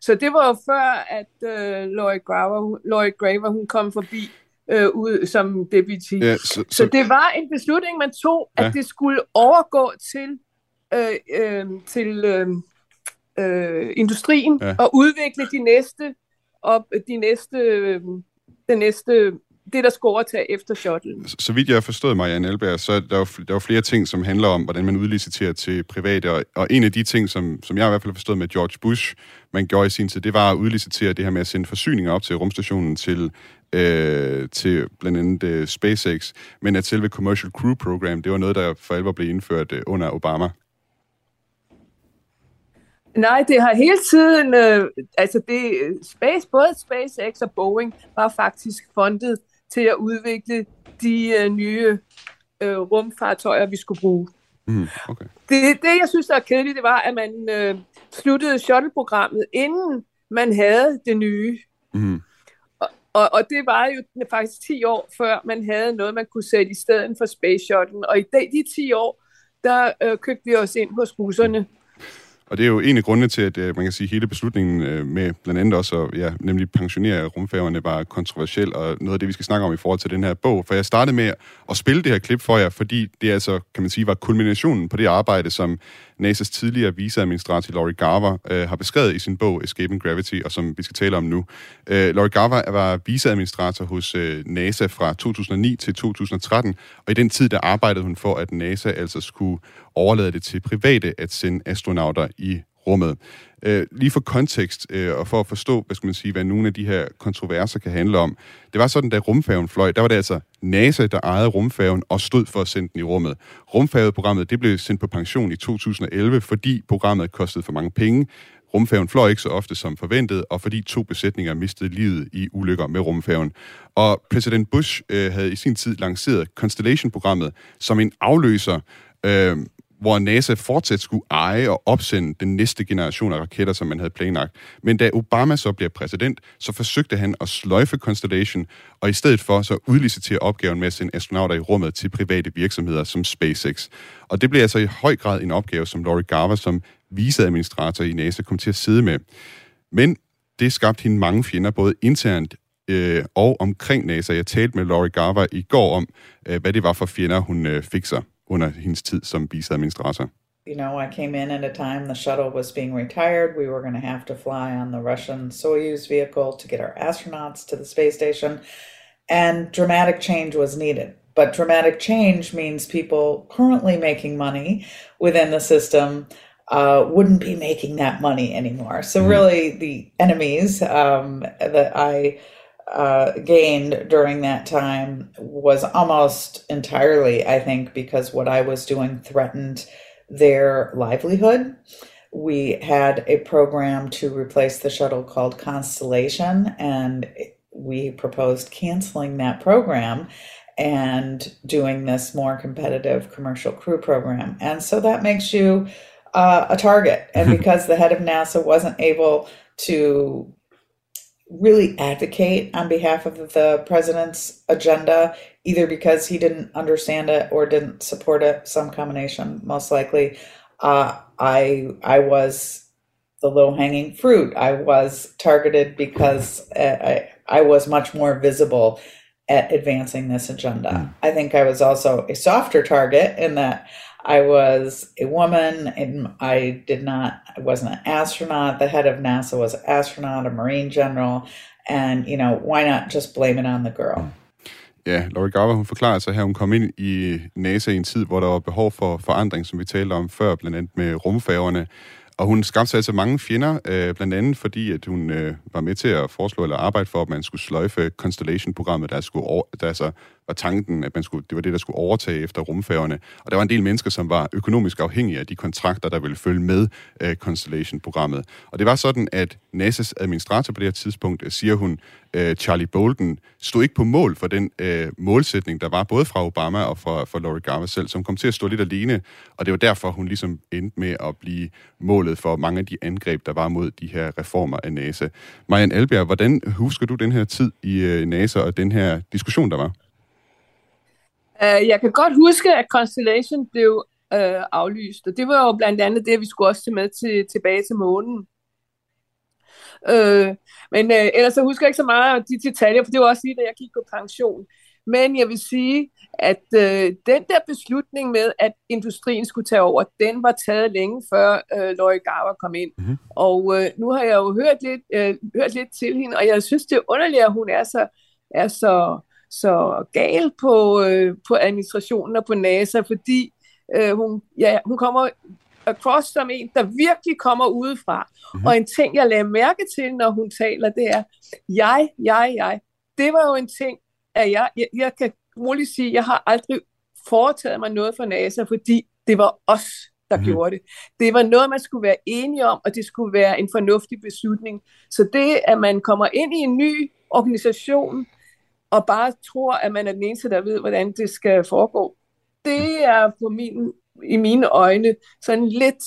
Speaker 11: Så det var jo før, at uh, Lloyd, Graver, Lloyd Graver hun kom forbi uh, ud som deputy. Ja, så, så... så det var en beslutning, man tog, ja. at det skulle overgå til, uh, uh, til uh, uh, industrien ja. og udvikle de næste og de næste, uh, den næste det, der skulle overtage efter shuttle.
Speaker 3: Så, så vidt jeg har forstået, Marianne Elberg, så er der, jo, der er jo flere ting, som handler om, hvordan man udliciterer til private, og, og en af de ting, som, som jeg i hvert fald har forstået med George Bush, man gjorde i sin tid, det var at udlicitere det her med at sende forsyninger op til rumstationen til, øh, til blandt andet øh, SpaceX, men at selve Commercial Crew Program, det var noget, der for alvor blev indført øh, under Obama.
Speaker 11: Nej, det har hele tiden, øh, altså det, Space, både SpaceX og Boeing var faktisk fundet til at udvikle de øh, nye øh, rumfartøjer, vi skulle bruge.
Speaker 3: Mm, okay.
Speaker 11: det, det, jeg synes, der er kedeligt, det var, at man øh, sluttede shuttle-programmet, inden man havde det nye.
Speaker 3: Mm.
Speaker 11: Og, og, og det var jo faktisk 10 år før, man havde noget, man kunne sætte i stedet for Space Shuttle. Og i de, de 10 år, der øh, købte vi os ind hos russerne.
Speaker 3: Og det er jo en af grundene til, at øh, man kan sige, at hele beslutningen øh, med blandt andet også at ja, nemlig pensionere rumfærgerne var kontroversiel, og noget af det, vi skal snakke om i forhold til den her bog. For jeg startede med at spille det her klip for jer, fordi det altså, kan man sige, var kulminationen på det arbejde, som NASA's tidligere viceadministrator Laurie Garver øh, har beskrevet i sin bog Escaping Gravity, og som vi skal tale om nu. Øh, Laurie Garver var viceadministrator hos øh, NASA fra 2009 til 2013, og i den tid der arbejdede hun for, at NASA altså skulle overlade det til private at sende astronauter i rummet. Øh, lige for kontekst, øh, og for at forstå, hvad skal man sige, hvad nogle af de her kontroverser kan handle om. Det var sådan, da rumfærgen fløj, der var det altså NASA, der ejede rumfærgen og stod for at sende den i rummet. Rumfærgeprogrammet, det blev sendt på pension i 2011, fordi programmet kostede for mange penge. Rumfærgen fløj ikke så ofte som forventet, og fordi to besætninger mistede livet i ulykker med rumfærgen. Og præsident Bush øh, havde i sin tid lanceret Constellation-programmet som en afløser øh, hvor NASA fortsat skulle eje og opsende den næste generation af raketter, som man havde planlagt. Men da Obama så bliver præsident, så forsøgte han at sløjfe Constellation, og i stedet for så udlicitere opgaven med at sende astronauter i rummet til private virksomheder som SpaceX. Og det blev altså i høj grad en opgave, som Laurie Garver som viceadministrator i NASA kom til at sidde med. Men det skabte hende mange fjender, både internt øh, og omkring NASA. Jeg talte med Laurie Garver i går om, øh, hvad det var for fjender, hun øh, fik sig under hendes tid som viceadministrator.
Speaker 14: You know, I came in at a time the shuttle was being retired. We were going to have to fly on the Russian Soyuz vehicle to get our astronauts to the space station, and dramatic change was needed. But dramatic change means people currently making money within the system uh, wouldn't be making that money anymore. So, mm-hmm. really, the enemies um, that I uh, gained during that time was almost entirely, I think, because what I was doing threatened their livelihood. We had a program to replace the shuttle called Constellation, and we proposed canceling that program and doing this more competitive commercial crew program. And so that makes you uh, a target. And because the head of NASA wasn't able to really advocate on behalf of the president's agenda, either because he didn't understand it or didn't support it, some combination, most likely. Uh, I I was the low hanging fruit. I was targeted because I, I was much more visible at advancing this agenda. Mm. I think I was also a softer target in that I was a woman and I did not, I wasn't an astronaut. The head of NASA was an astronaut, a Marine general. And, you know, why not just blame it on the girl?
Speaker 3: Ja, Laurie Garver, hun forklarer sig her, hun kom ind i NASA i en tid, hvor der var behov for forandring, som vi talte om før, blandt andet med rumfærgerne. Og hun skabte sig altså mange fjender, øh, blandt andet fordi, at hun øh, var med til at foreslå eller arbejde for, at man skulle sløjfe Constellation-programmet, der, skulle over, der altså var tanken, at man skulle, det var det, der skulle overtage efter rumfærgerne. Og der var en del mennesker, som var økonomisk afhængige af de kontrakter, der ville følge med uh, Constellation-programmet. Og det var sådan, at NASA's administrator på det her tidspunkt, øh, siger hun, uh, Charlie Bolden, stod ikke på mål for den uh, målsætning, der var både fra Obama og fra, fra Laurie Garver selv, som kom til at stå lidt alene. Og det var derfor, hun ligesom endte med at blive målet for mange af de angreb, der var mod de her reformer af NASA. Marianne Albjerg, hvordan husker du den her tid i uh, NASA og den her diskussion, der var?
Speaker 11: Uh, jeg kan godt huske, at Constellation blev uh, aflyst, og det var jo blandt andet det, vi skulle også tage med til, tilbage til månen. Uh, men uh, ellers så husker jeg ikke så meget af de detaljer, for det var også lige, da jeg gik på pension. Men jeg vil sige, at uh, den der beslutning med, at industrien skulle tage over, den var taget længe før uh, Laurie Garver kom ind. Mm-hmm. Og uh, nu har jeg jo hørt lidt, uh, hørt lidt til hende, og jeg synes, det er underligt, at hun er så, er så så gal på, øh, på administrationen og på NASA, fordi øh, hun, ja, hun kommer across som en, der virkelig kommer udefra. Mm-hmm. Og en ting, jeg lagde mærke til, når hun taler, det er, jeg, jeg, jeg. Det var jo en ting, at jeg, jeg, jeg kan roligt sige, jeg har aldrig foretaget mig noget for NASA, fordi det var os, der mm-hmm. gjorde det. Det var noget, man skulle være enige om, og det skulle være en fornuftig beslutning. Så det, at man kommer ind i en ny organisation, og bare tror, at man er den eneste, der ved, hvordan det skal foregå. Det er på min, i mine øjne sådan lidt,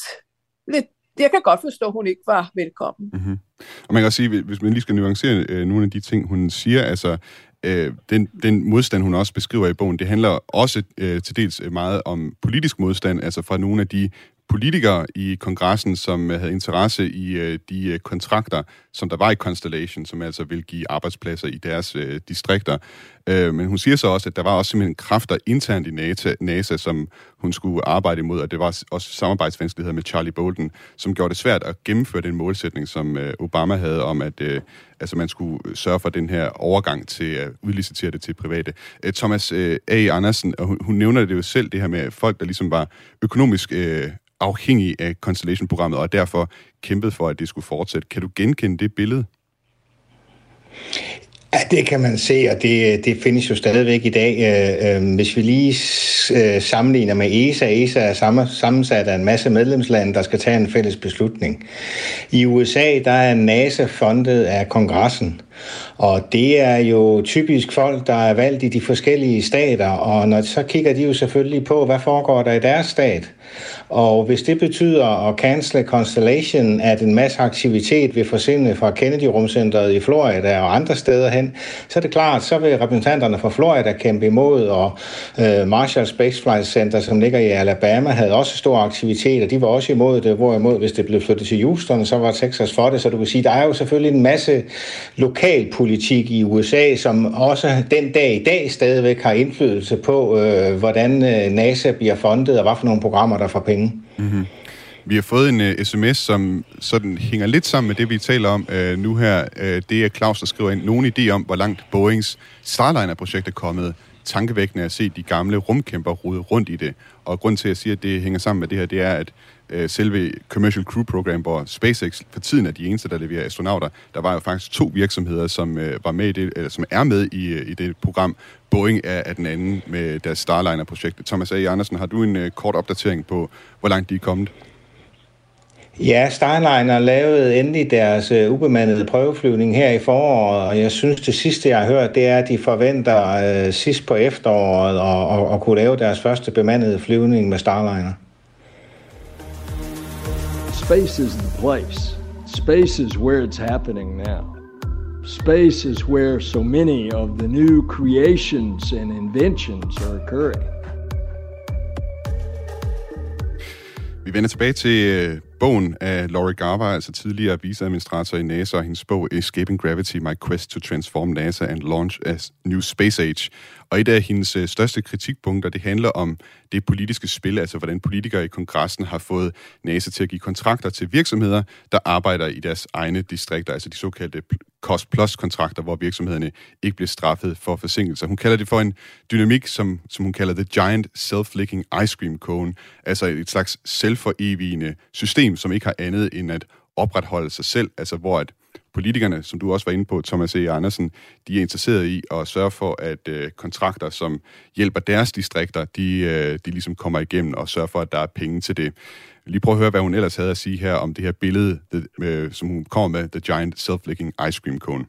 Speaker 11: lidt jeg kan godt forstå, at hun ikke var velkommen.
Speaker 3: Mm-hmm. Og man kan også sige, hvis man lige skal nuancere øh, nogle af de ting, hun siger, altså øh, den, den modstand, hun også beskriver i bogen, det handler også øh, til dels meget om politisk modstand, altså fra nogle af de politikere i kongressen, som øh, havde interesse i øh, de øh, kontrakter, som der var i Constellation, som altså vil give arbejdspladser i deres distrikter. Men hun siger så også, at der var også simpelthen kræfter internt i NASA, NASA, som hun skulle arbejde imod, og det var også samarbejdsvanskeligheder med Charlie Bolden, som gjorde det svært at gennemføre den målsætning, som Obama havde om, at altså man skulle sørge for den her overgang til at udlicitere det til private. Thomas A. Andersen, og hun, hun nævner det jo selv, det her med folk, der ligesom var økonomisk øh, afhængig af Constellation-programmet, og derfor kæmpet for, at det skulle fortsætte. Kan du genkende det billede?
Speaker 10: Ja, det kan man se, og det, det findes jo stadigvæk i dag. Øh, øh, hvis vi lige øh, sammenligner med ESA, ESA er sammensat af en masse medlemslande, der skal tage en fælles beslutning. I USA, der er NASA fundet af kongressen, og det er jo typisk folk, der er valgt i de forskellige stater, og når, så kigger de jo selvfølgelig på, hvad foregår der i deres stat. Og hvis det betyder at cancele Constellation, at en masse aktivitet vil forsvinde fra Kennedy-rumcentret i Florida og andre steder hen, så er det klart, så vil repræsentanterne fra Florida kæmpe imod, og øh, Marshall Space Flight Center, som ligger i Alabama, havde også stor aktivitet, og de var også imod det, hvorimod hvis det blev flyttet til Houston, så var Texas for det, så du kan sige, der er jo selvfølgelig en masse lokalpolitik i USA, som også den dag i dag stadigvæk har indflydelse på, øh, hvordan øh, NASA bliver fundet, og hvad for nogle programmer, der får penge. Mm-hmm.
Speaker 3: Vi har fået en øh, uh, sms, som sådan hænger lidt sammen med det, vi taler om uh, nu her. Uh, det er Claus, der skriver ind Nogle idé om, hvor langt Boeings Starliner-projekt er kommet. Tankevækkende at se de gamle rumkæmper rode rundt i det. Og grund til, at jeg siger, at det hænger sammen med det her, det er, at øh, selve Commercial Crew Program, hvor SpaceX for tiden er de eneste, der leverer astronauter, der var jo faktisk to virksomheder, som øh, var med i det, eller som er med i, øh, i det program. Boeing er, er den anden med deres Starliner-projekt. Thomas A. Andersen, har du en øh, kort opdatering på, hvor langt de er kommet?
Speaker 10: Ja, Starliner lavede endelig deres uh, ubemandede prøveflyvning her i foråret, og jeg synes, det sidste, jeg har hørt, det er, at de forventer uh, sidst på efteråret at, at, at kunne lave deres første bemandede flyvning med Starliner.
Speaker 15: Space is the place. Space is where it's happening now. Space is where so many of the new creations and inventions are occurring.
Speaker 3: Vi vender tilbage til øh, bogen af Laurie Garber, altså tidligere viceadministrator i NASA, og hendes bog Escaping Gravity, My Quest to Transform NASA and Launch a New Space Age. Og et af hendes øh, største kritikpunkter, det handler om det politiske spil, altså hvordan politikere i kongressen har fået NASA til at give kontrakter til virksomheder, der arbejder i deres egne distrikter, altså de såkaldte cost-plus-kontrakter, hvor virksomhederne ikke bliver straffet for forsinkelser. Hun kalder det for en dynamik, som, som hun kalder the giant self-licking ice cream cone, altså et slags selvforevigende system, som ikke har andet end at opretholde sig selv, altså hvor at politikerne, som du også var inde på, Thomas E. Andersen, de er interesseret i at sørge for, at øh, kontrakter, som hjælper deres distrikter, de, øh, de ligesom kommer igennem og sørger for, at der er penge til det. Lige prøv at høre, hvad hun ellers havde at sige her om det her billede, det, øh, som hun kommer med, The Giant Self-Licking Ice Cream Cone.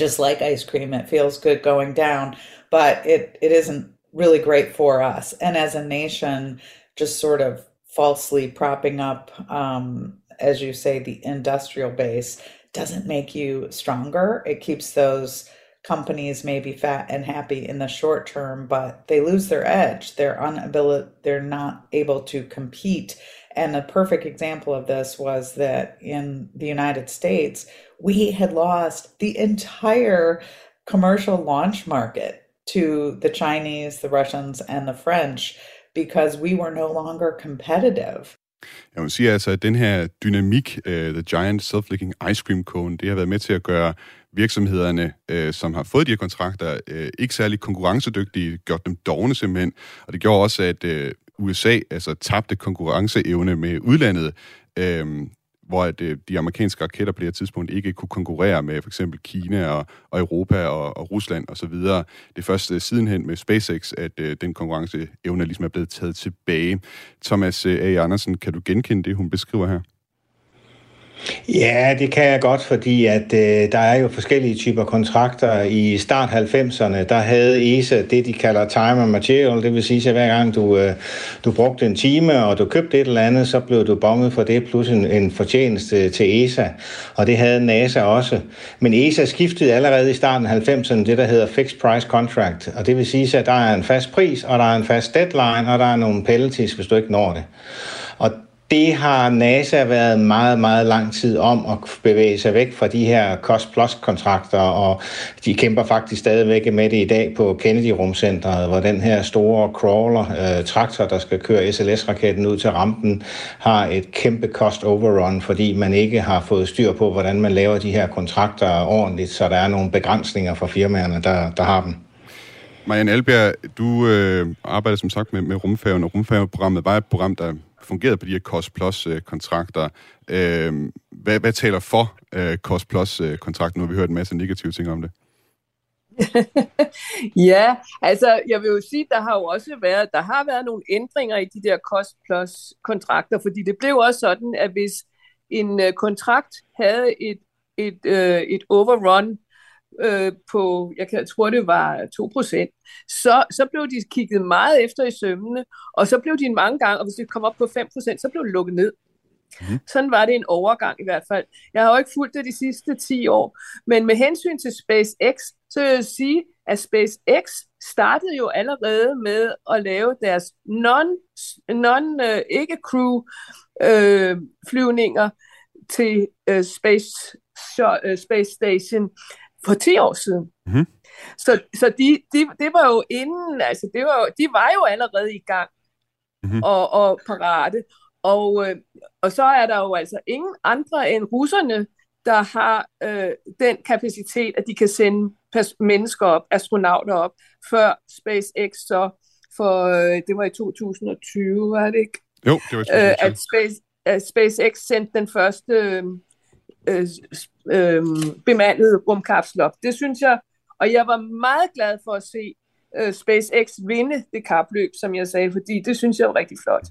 Speaker 14: Just like ice cream, it feels good going down, but it, it isn't really great for us. And as a nation, just sort of falsely propping up, um, as you say, the industrial base doesn't make you stronger. It keeps those companies maybe fat and happy in the short term, but they lose their edge. They're unable, they're not able to compete. And a perfect example of this was that in the United States, we had lost the entire commercial launch market to the Chinese, the Russians, and the French because we were no longer competitive.
Speaker 3: Jeg vil sige altså, at den her dynamik, uh, The Giant Self-Licking Ice Cream Cone, det har været med til at gøre virksomhederne, uh, som har fået de her kontrakter, uh, ikke særlig konkurrencedygtige, gjort dem dogne simpelthen. Og det gjorde også, at uh, USA altså, tabte konkurrenceevne med udlandet. Uh, hvor at, øh, de amerikanske raketter på det her tidspunkt ikke kunne konkurrere med for eksempel Kina og, og Europa og, og Rusland osv. Det er først øh, sidenhen med SpaceX, at øh, den konkurrenceevne ligesom er blevet taget tilbage. Thomas øh, A. Andersen, kan du genkende det, hun beskriver her?
Speaker 10: Ja, det kan jeg godt, fordi at øh, der er jo forskellige typer kontrakter. I start 90'erne, der havde ESA det, de kalder time and material. Det vil sige, at hver gang du, øh, du brugte en time, og du købte et eller andet, så blev du bonget for det, plus en, en fortjeneste til ESA. Og det havde NASA også. Men ESA skiftede allerede i starten af 90'erne det, der hedder fixed price contract. Og det vil sige, at der er en fast pris, og der er en fast deadline, og der er nogle penalties, hvis du ikke når det. Og det har NASA været meget, meget lang tid om at bevæge sig væk fra de her cost-plus-kontrakter, og de kæmper faktisk stadigvæk med det i dag på Kennedy-rumcentret, hvor den her store crawler-traktor, øh, der skal køre SLS-raketten ud til rampen, har et kæmpe cost-overrun, fordi man ikke har fået styr på, hvordan man laver de her kontrakter ordentligt, så der er nogle begrænsninger for firmaerne, der, der har dem.
Speaker 3: Marianne Albjerg, du øh, arbejder som sagt med, med rumfærgen, og rumfærgeprogrammet var et program, der fungerede på de her Cost-Plus-kontrakter. Øh, øh, hvad, hvad taler for øh, Cost-Plus-kontrakten? Øh, nu har vi hørt en masse negative ting om det.
Speaker 11: ja, altså jeg vil jo sige, der har jo også været, der har været nogle ændringer i de der cost-plus-kontrakter, fordi det blev også sådan, at hvis en øh, kontrakt havde et, et, øh, et overrun øh, på, jeg kan tror det var 2%, så, så blev de kigget meget efter i sømmene, og så blev de mange gange, og hvis det kom op på 5%, så blev det lukket ned. Mm. Sådan var det en overgang i hvert fald. Jeg har jo ikke fulgt det de sidste 10 år, men med hensyn til SpaceX, så vil jeg sige, at SpaceX startede jo allerede med at lave deres non, non uh, ikke crew uh, flyvninger til uh, Space, uh, Space Station for 10 år siden. Mm-hmm. Så, så de, de, det var jo inden, altså det var jo, de var jo allerede i gang mm-hmm. og, og parate. Og, øh, og så er der jo altså ingen andre end russerne, der har øh, den kapacitet, at de kan sende mennesker op, astronauter op, før SpaceX så, for øh, det var i 2020, var det ikke?
Speaker 3: Jo, det var i 2020. Øh,
Speaker 11: at, Space, at SpaceX sendte den første øh, øh, øh, bemandede rumkapsel op. Det synes jeg, og jeg var meget glad for at se øh, SpaceX vinde det kapløb, som jeg sagde, fordi det synes jeg var rigtig flot.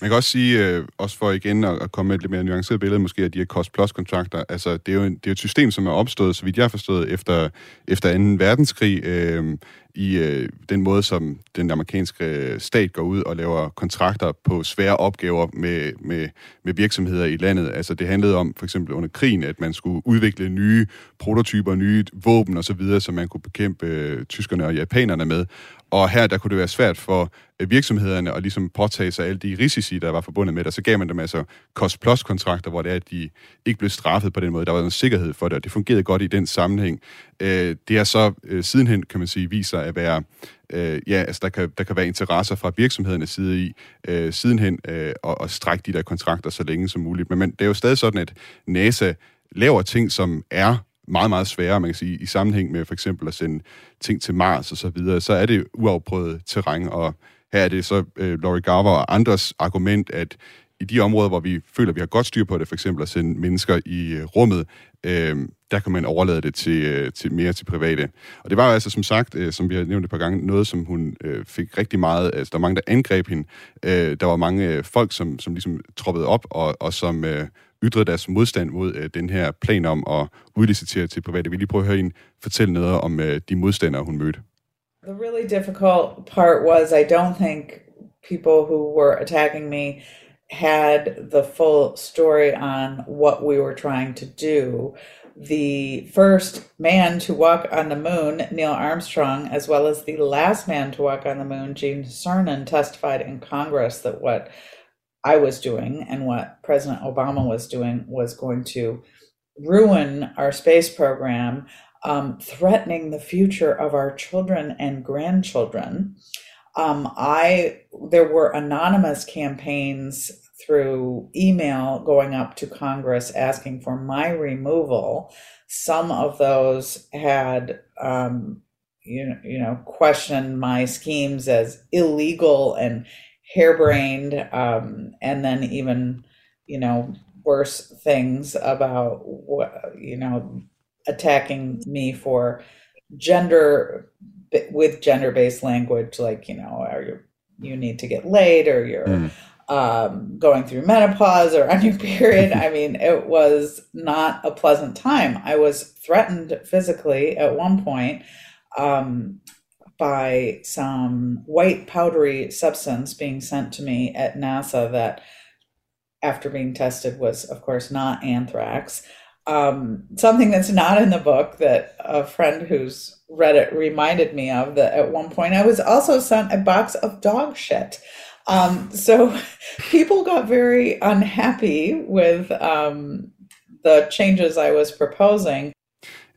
Speaker 3: Man kan også sige, øh, også for igen at, at komme med et lidt mere nuanceret billede, måske af de her cost-plus-kontrakter, altså det er, jo en, det er et system, som er opstået, så vidt jeg har forstået, efter, efter 2. verdenskrig, øh, i øh, den måde, som den amerikanske øh, stat går ud og laver kontrakter på svære opgaver med, med, med virksomheder i landet. Altså det handlede om for eksempel under krigen, at man skulle udvikle nye prototyper, nye våben osv., som man kunne bekæmpe øh, tyskerne og japanerne med. Og her der kunne det være svært for Øh, virksomhederne og ligesom påtage sig alle de risici, der var forbundet med det. Og så gav man dem altså cost-plus-kontrakter, hvor det er, at de ikke blev straffet på den måde. Der var en sikkerhed for det, og det fungerede godt i den sammenhæng. Øh, det er så øh, sidenhen, kan man sige, viser at være, øh, ja, altså der kan, der kan være interesser fra virksomhedernes side i øh, sidenhen at, at strække de der kontrakter så længe som muligt. Men, men det er jo stadig sådan, at NASA laver ting, som er meget, meget sværere, man kan sige, i sammenhæng med for eksempel at sende ting til Mars og så videre, så er det uafprøvet terræn, og her er det så øh, Laurie Garver og andres argument, at i de områder, hvor vi føler, at vi har godt styr på det, for eksempel at sende mennesker i øh, rummet, øh, der kan man overlade det til, øh, til mere til private. Og det var jo altså, som sagt, øh, som vi har nævnt et par gange, noget, som hun øh, fik rigtig meget, altså der var mange, der angreb hende. Øh, der var mange øh, folk, som, som ligesom troppede op, og, og som øh, ytrede deres modstand mod øh, den her plan om at udlicitere til private. Vi lige prøve at høre hende fortælle noget om øh, de modstandere, hun mødte.
Speaker 14: The really difficult part was I don't think people who were attacking me had the full story on what we were trying to do. The first man to walk on the moon, Neil Armstrong, as well as the last man to walk on the moon, Gene Cernan, testified in Congress that what I was doing and what President Obama was doing was going to ruin our space program, um, threatening the future of our children and grandchildren. Um, I there were anonymous campaigns through email going up to Congress asking for my removal. Some of those had um, you know, you know questioned my schemes as illegal and harebrained um, and then even you know worse things about what you know attacking me for gender with gender based language like you know are you you need to get laid or you're mm. um, going through menopause or on your period i mean it was not a pleasant time i was threatened physically at one point um, by some white powdery substance being sent to me at NASA that, after being tested, was, of course, not anthrax. Um, something that's not in the book that a friend who's read it reminded me of that at one point I was also sent a box of dog shit. Um, so people got very unhappy with um, the changes I was proposing.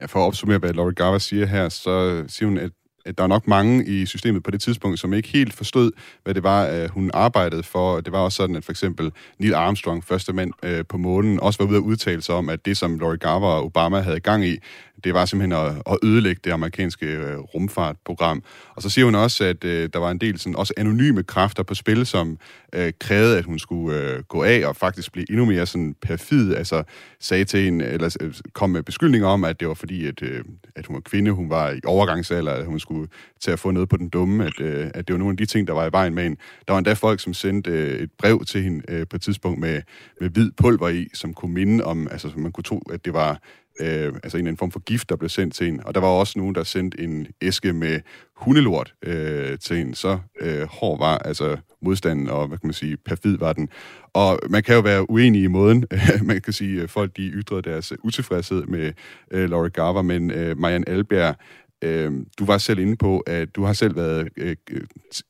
Speaker 3: Ja, for at opsummere, hvad Laurie Garver siger her, så siger hun, at der er nok mange i systemet på det tidspunkt, som ikke helt forstod, hvad det var, at hun arbejdede for. Det var også sådan, at for eksempel Neil Armstrong, første mand øh, på månen, også var ude at udtale sig om, at det, som Lori Garver og Obama havde gang i, det var simpelthen at, at ødelægge det amerikanske øh, rumfartprogram. Og så siger hun også, at øh, der var en del sådan, også anonyme kræfter på spil, som øh, krævede, at hun skulle øh, gå af og faktisk blive endnu mere sådan perfid. Altså sagde til hende, eller øh, kom med beskyldninger om, at det var fordi, at, øh, at hun var kvinde, hun var i overgangsalder, at hun skulle til at få noget på den dumme, at, øh, at det var nogle af de ting, der var i vejen med hende. Der var endda folk, som sendte øh, et brev til hende øh, på et tidspunkt med, med hvid pulver i, som kunne minde om, altså man kunne tro, at det var øh, altså en eller anden form for gift, der blev sendt til en. Og der var også nogen, der sendte en æske med hundelort øh, til en. Så øh, hård var altså modstanden, og hvad kan man sige, perfid var den. Og man kan jo være uenig i måden. man kan sige, at folk de ytrede deres utilfredshed med øh, Laurie Garver, men øh, Marianne Alberg Øh, du var selv inde på, at du har selv været øh, øh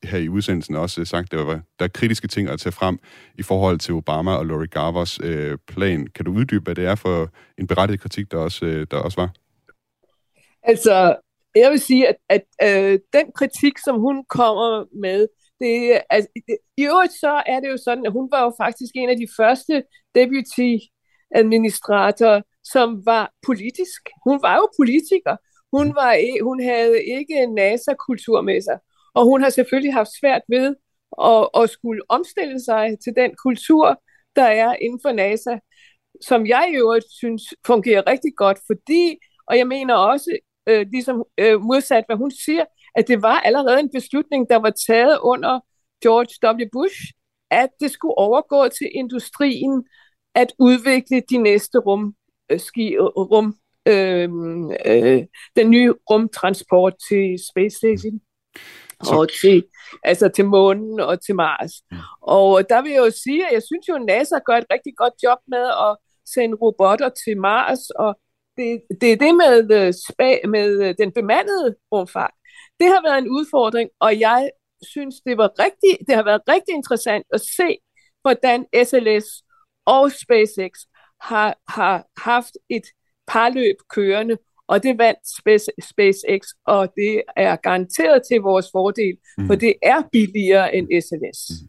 Speaker 3: her i udsendelsen også øh, sagt, at der, var, der er kritiske ting at tage frem i forhold til Obama og Lori Garvers øh, plan. Kan du uddybe, hvad det er for en berettiget kritik, der også, øh, der også var?
Speaker 11: Altså, jeg vil sige, at, at øh, den kritik, som hun kommer med, det, altså, det, i øvrigt så er det jo sådan, at hun var jo faktisk en af de første deputy administratorer, som var politisk. Hun var jo politiker. Hun, var, e, hun havde ikke NASA-kultur med sig, og hun har selvfølgelig haft svært ved at, at skulle omstille sig til den kultur, der er inden for NASA, som jeg i øvrigt synes fungerer rigtig godt, fordi, og jeg mener også, øh, ligesom øh, modsat hvad hun siger, at det var allerede en beslutning, der var taget under George W. Bush, at det skulle overgå til industrien at udvikle de næste rum, øh, ski, rum øh, øh, den nye rumtransport til Space Station. Så... Og til, altså til månen og til Mars. Mm. Og der vil jeg jo sige, at jeg synes jo, at NASA gør et rigtig godt job med at sende robotter til Mars, og det, det er det med, øh, med øh, den bemandede rumfart. Det har været en udfordring, og jeg synes, det, var rigtig, det har været rigtig interessant at se, hvordan SLS og SpaceX har, har haft et parløb kørende, og det vandt Space, SpaceX, og det er garanteret til vores fordel, mm. for det er billigere end SLS. Mm.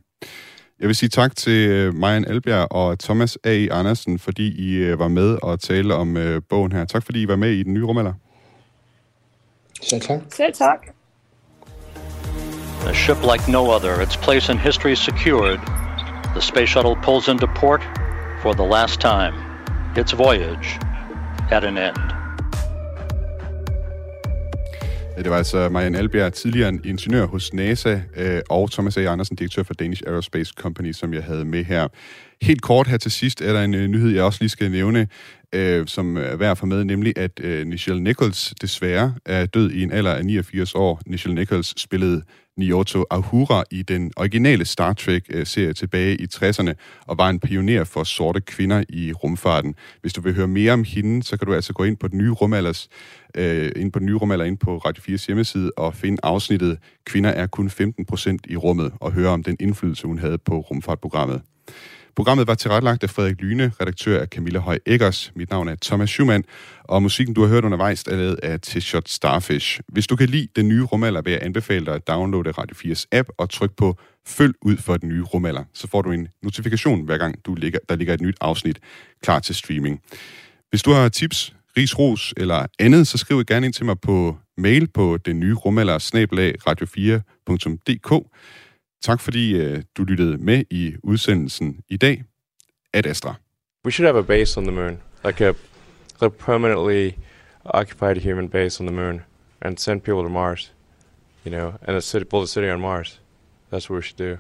Speaker 3: Jeg vil sige tak til øh, Marian Albjerg og Thomas A. Andersen, fordi I øh, var med og tale om uh, bogen her. Tak fordi I var med i den nye rumalder.
Speaker 10: Selv tak.
Speaker 11: Selv tak.
Speaker 16: A ship like no other, its place in history secured, the space shuttle pulls into port for the last time. Its voyage at an end.
Speaker 3: Det var altså Marianne Albjerg, tidligere ingeniør hos NASA, øh, og Thomas A. Andersen, direktør for Danish Aerospace Company, som jeg havde med her. Helt kort her til sidst er der en øh, nyhed, jeg også lige skal nævne, øh, som er værd for med, nemlig at Nichelle Nichols desværre er død i en alder af 89 år. Nichelle Nichols spillede Nyoto Ahura i den originale Star Trek-serie tilbage i 60'erne, og var en pioner for sorte kvinder i rumfarten. Hvis du vil høre mere om hende, så kan du altså gå ind på den nye rumalders, øh, ind på den nye rumalder, ind på Radio 4's hjemmeside, og finde afsnittet Kvinder er kun 15% i rummet, og høre om den indflydelse, hun havde på rumfartprogrammet. Programmet var tilrettelagt af Frederik Lyne, redaktør af Camilla Høj Eggers. Mit navn er Thomas Schumann, og musikken, du har hørt undervejs, er lavet af T-Shot Starfish. Hvis du kan lide den nye rumalder, vil jeg anbefale dig at downloade Radio 4's app og tryk på Følg ud for den nye rumalder. Så får du en notifikation, hver gang du ligger, der ligger et nyt afsnit klar til streaming. Hvis du har tips, ris, ros eller andet, så skriv gerne ind til mig på mail på den nye rumalder radio4.dk. Tak fordi uh, du lyttede med i udsendelsen i dag. Ad Astra.
Speaker 2: We should have a base on the moon, like a, a permanently occupied human base on the moon, and send people to Mars, you know, and a city, build a city on Mars. That's what we should do.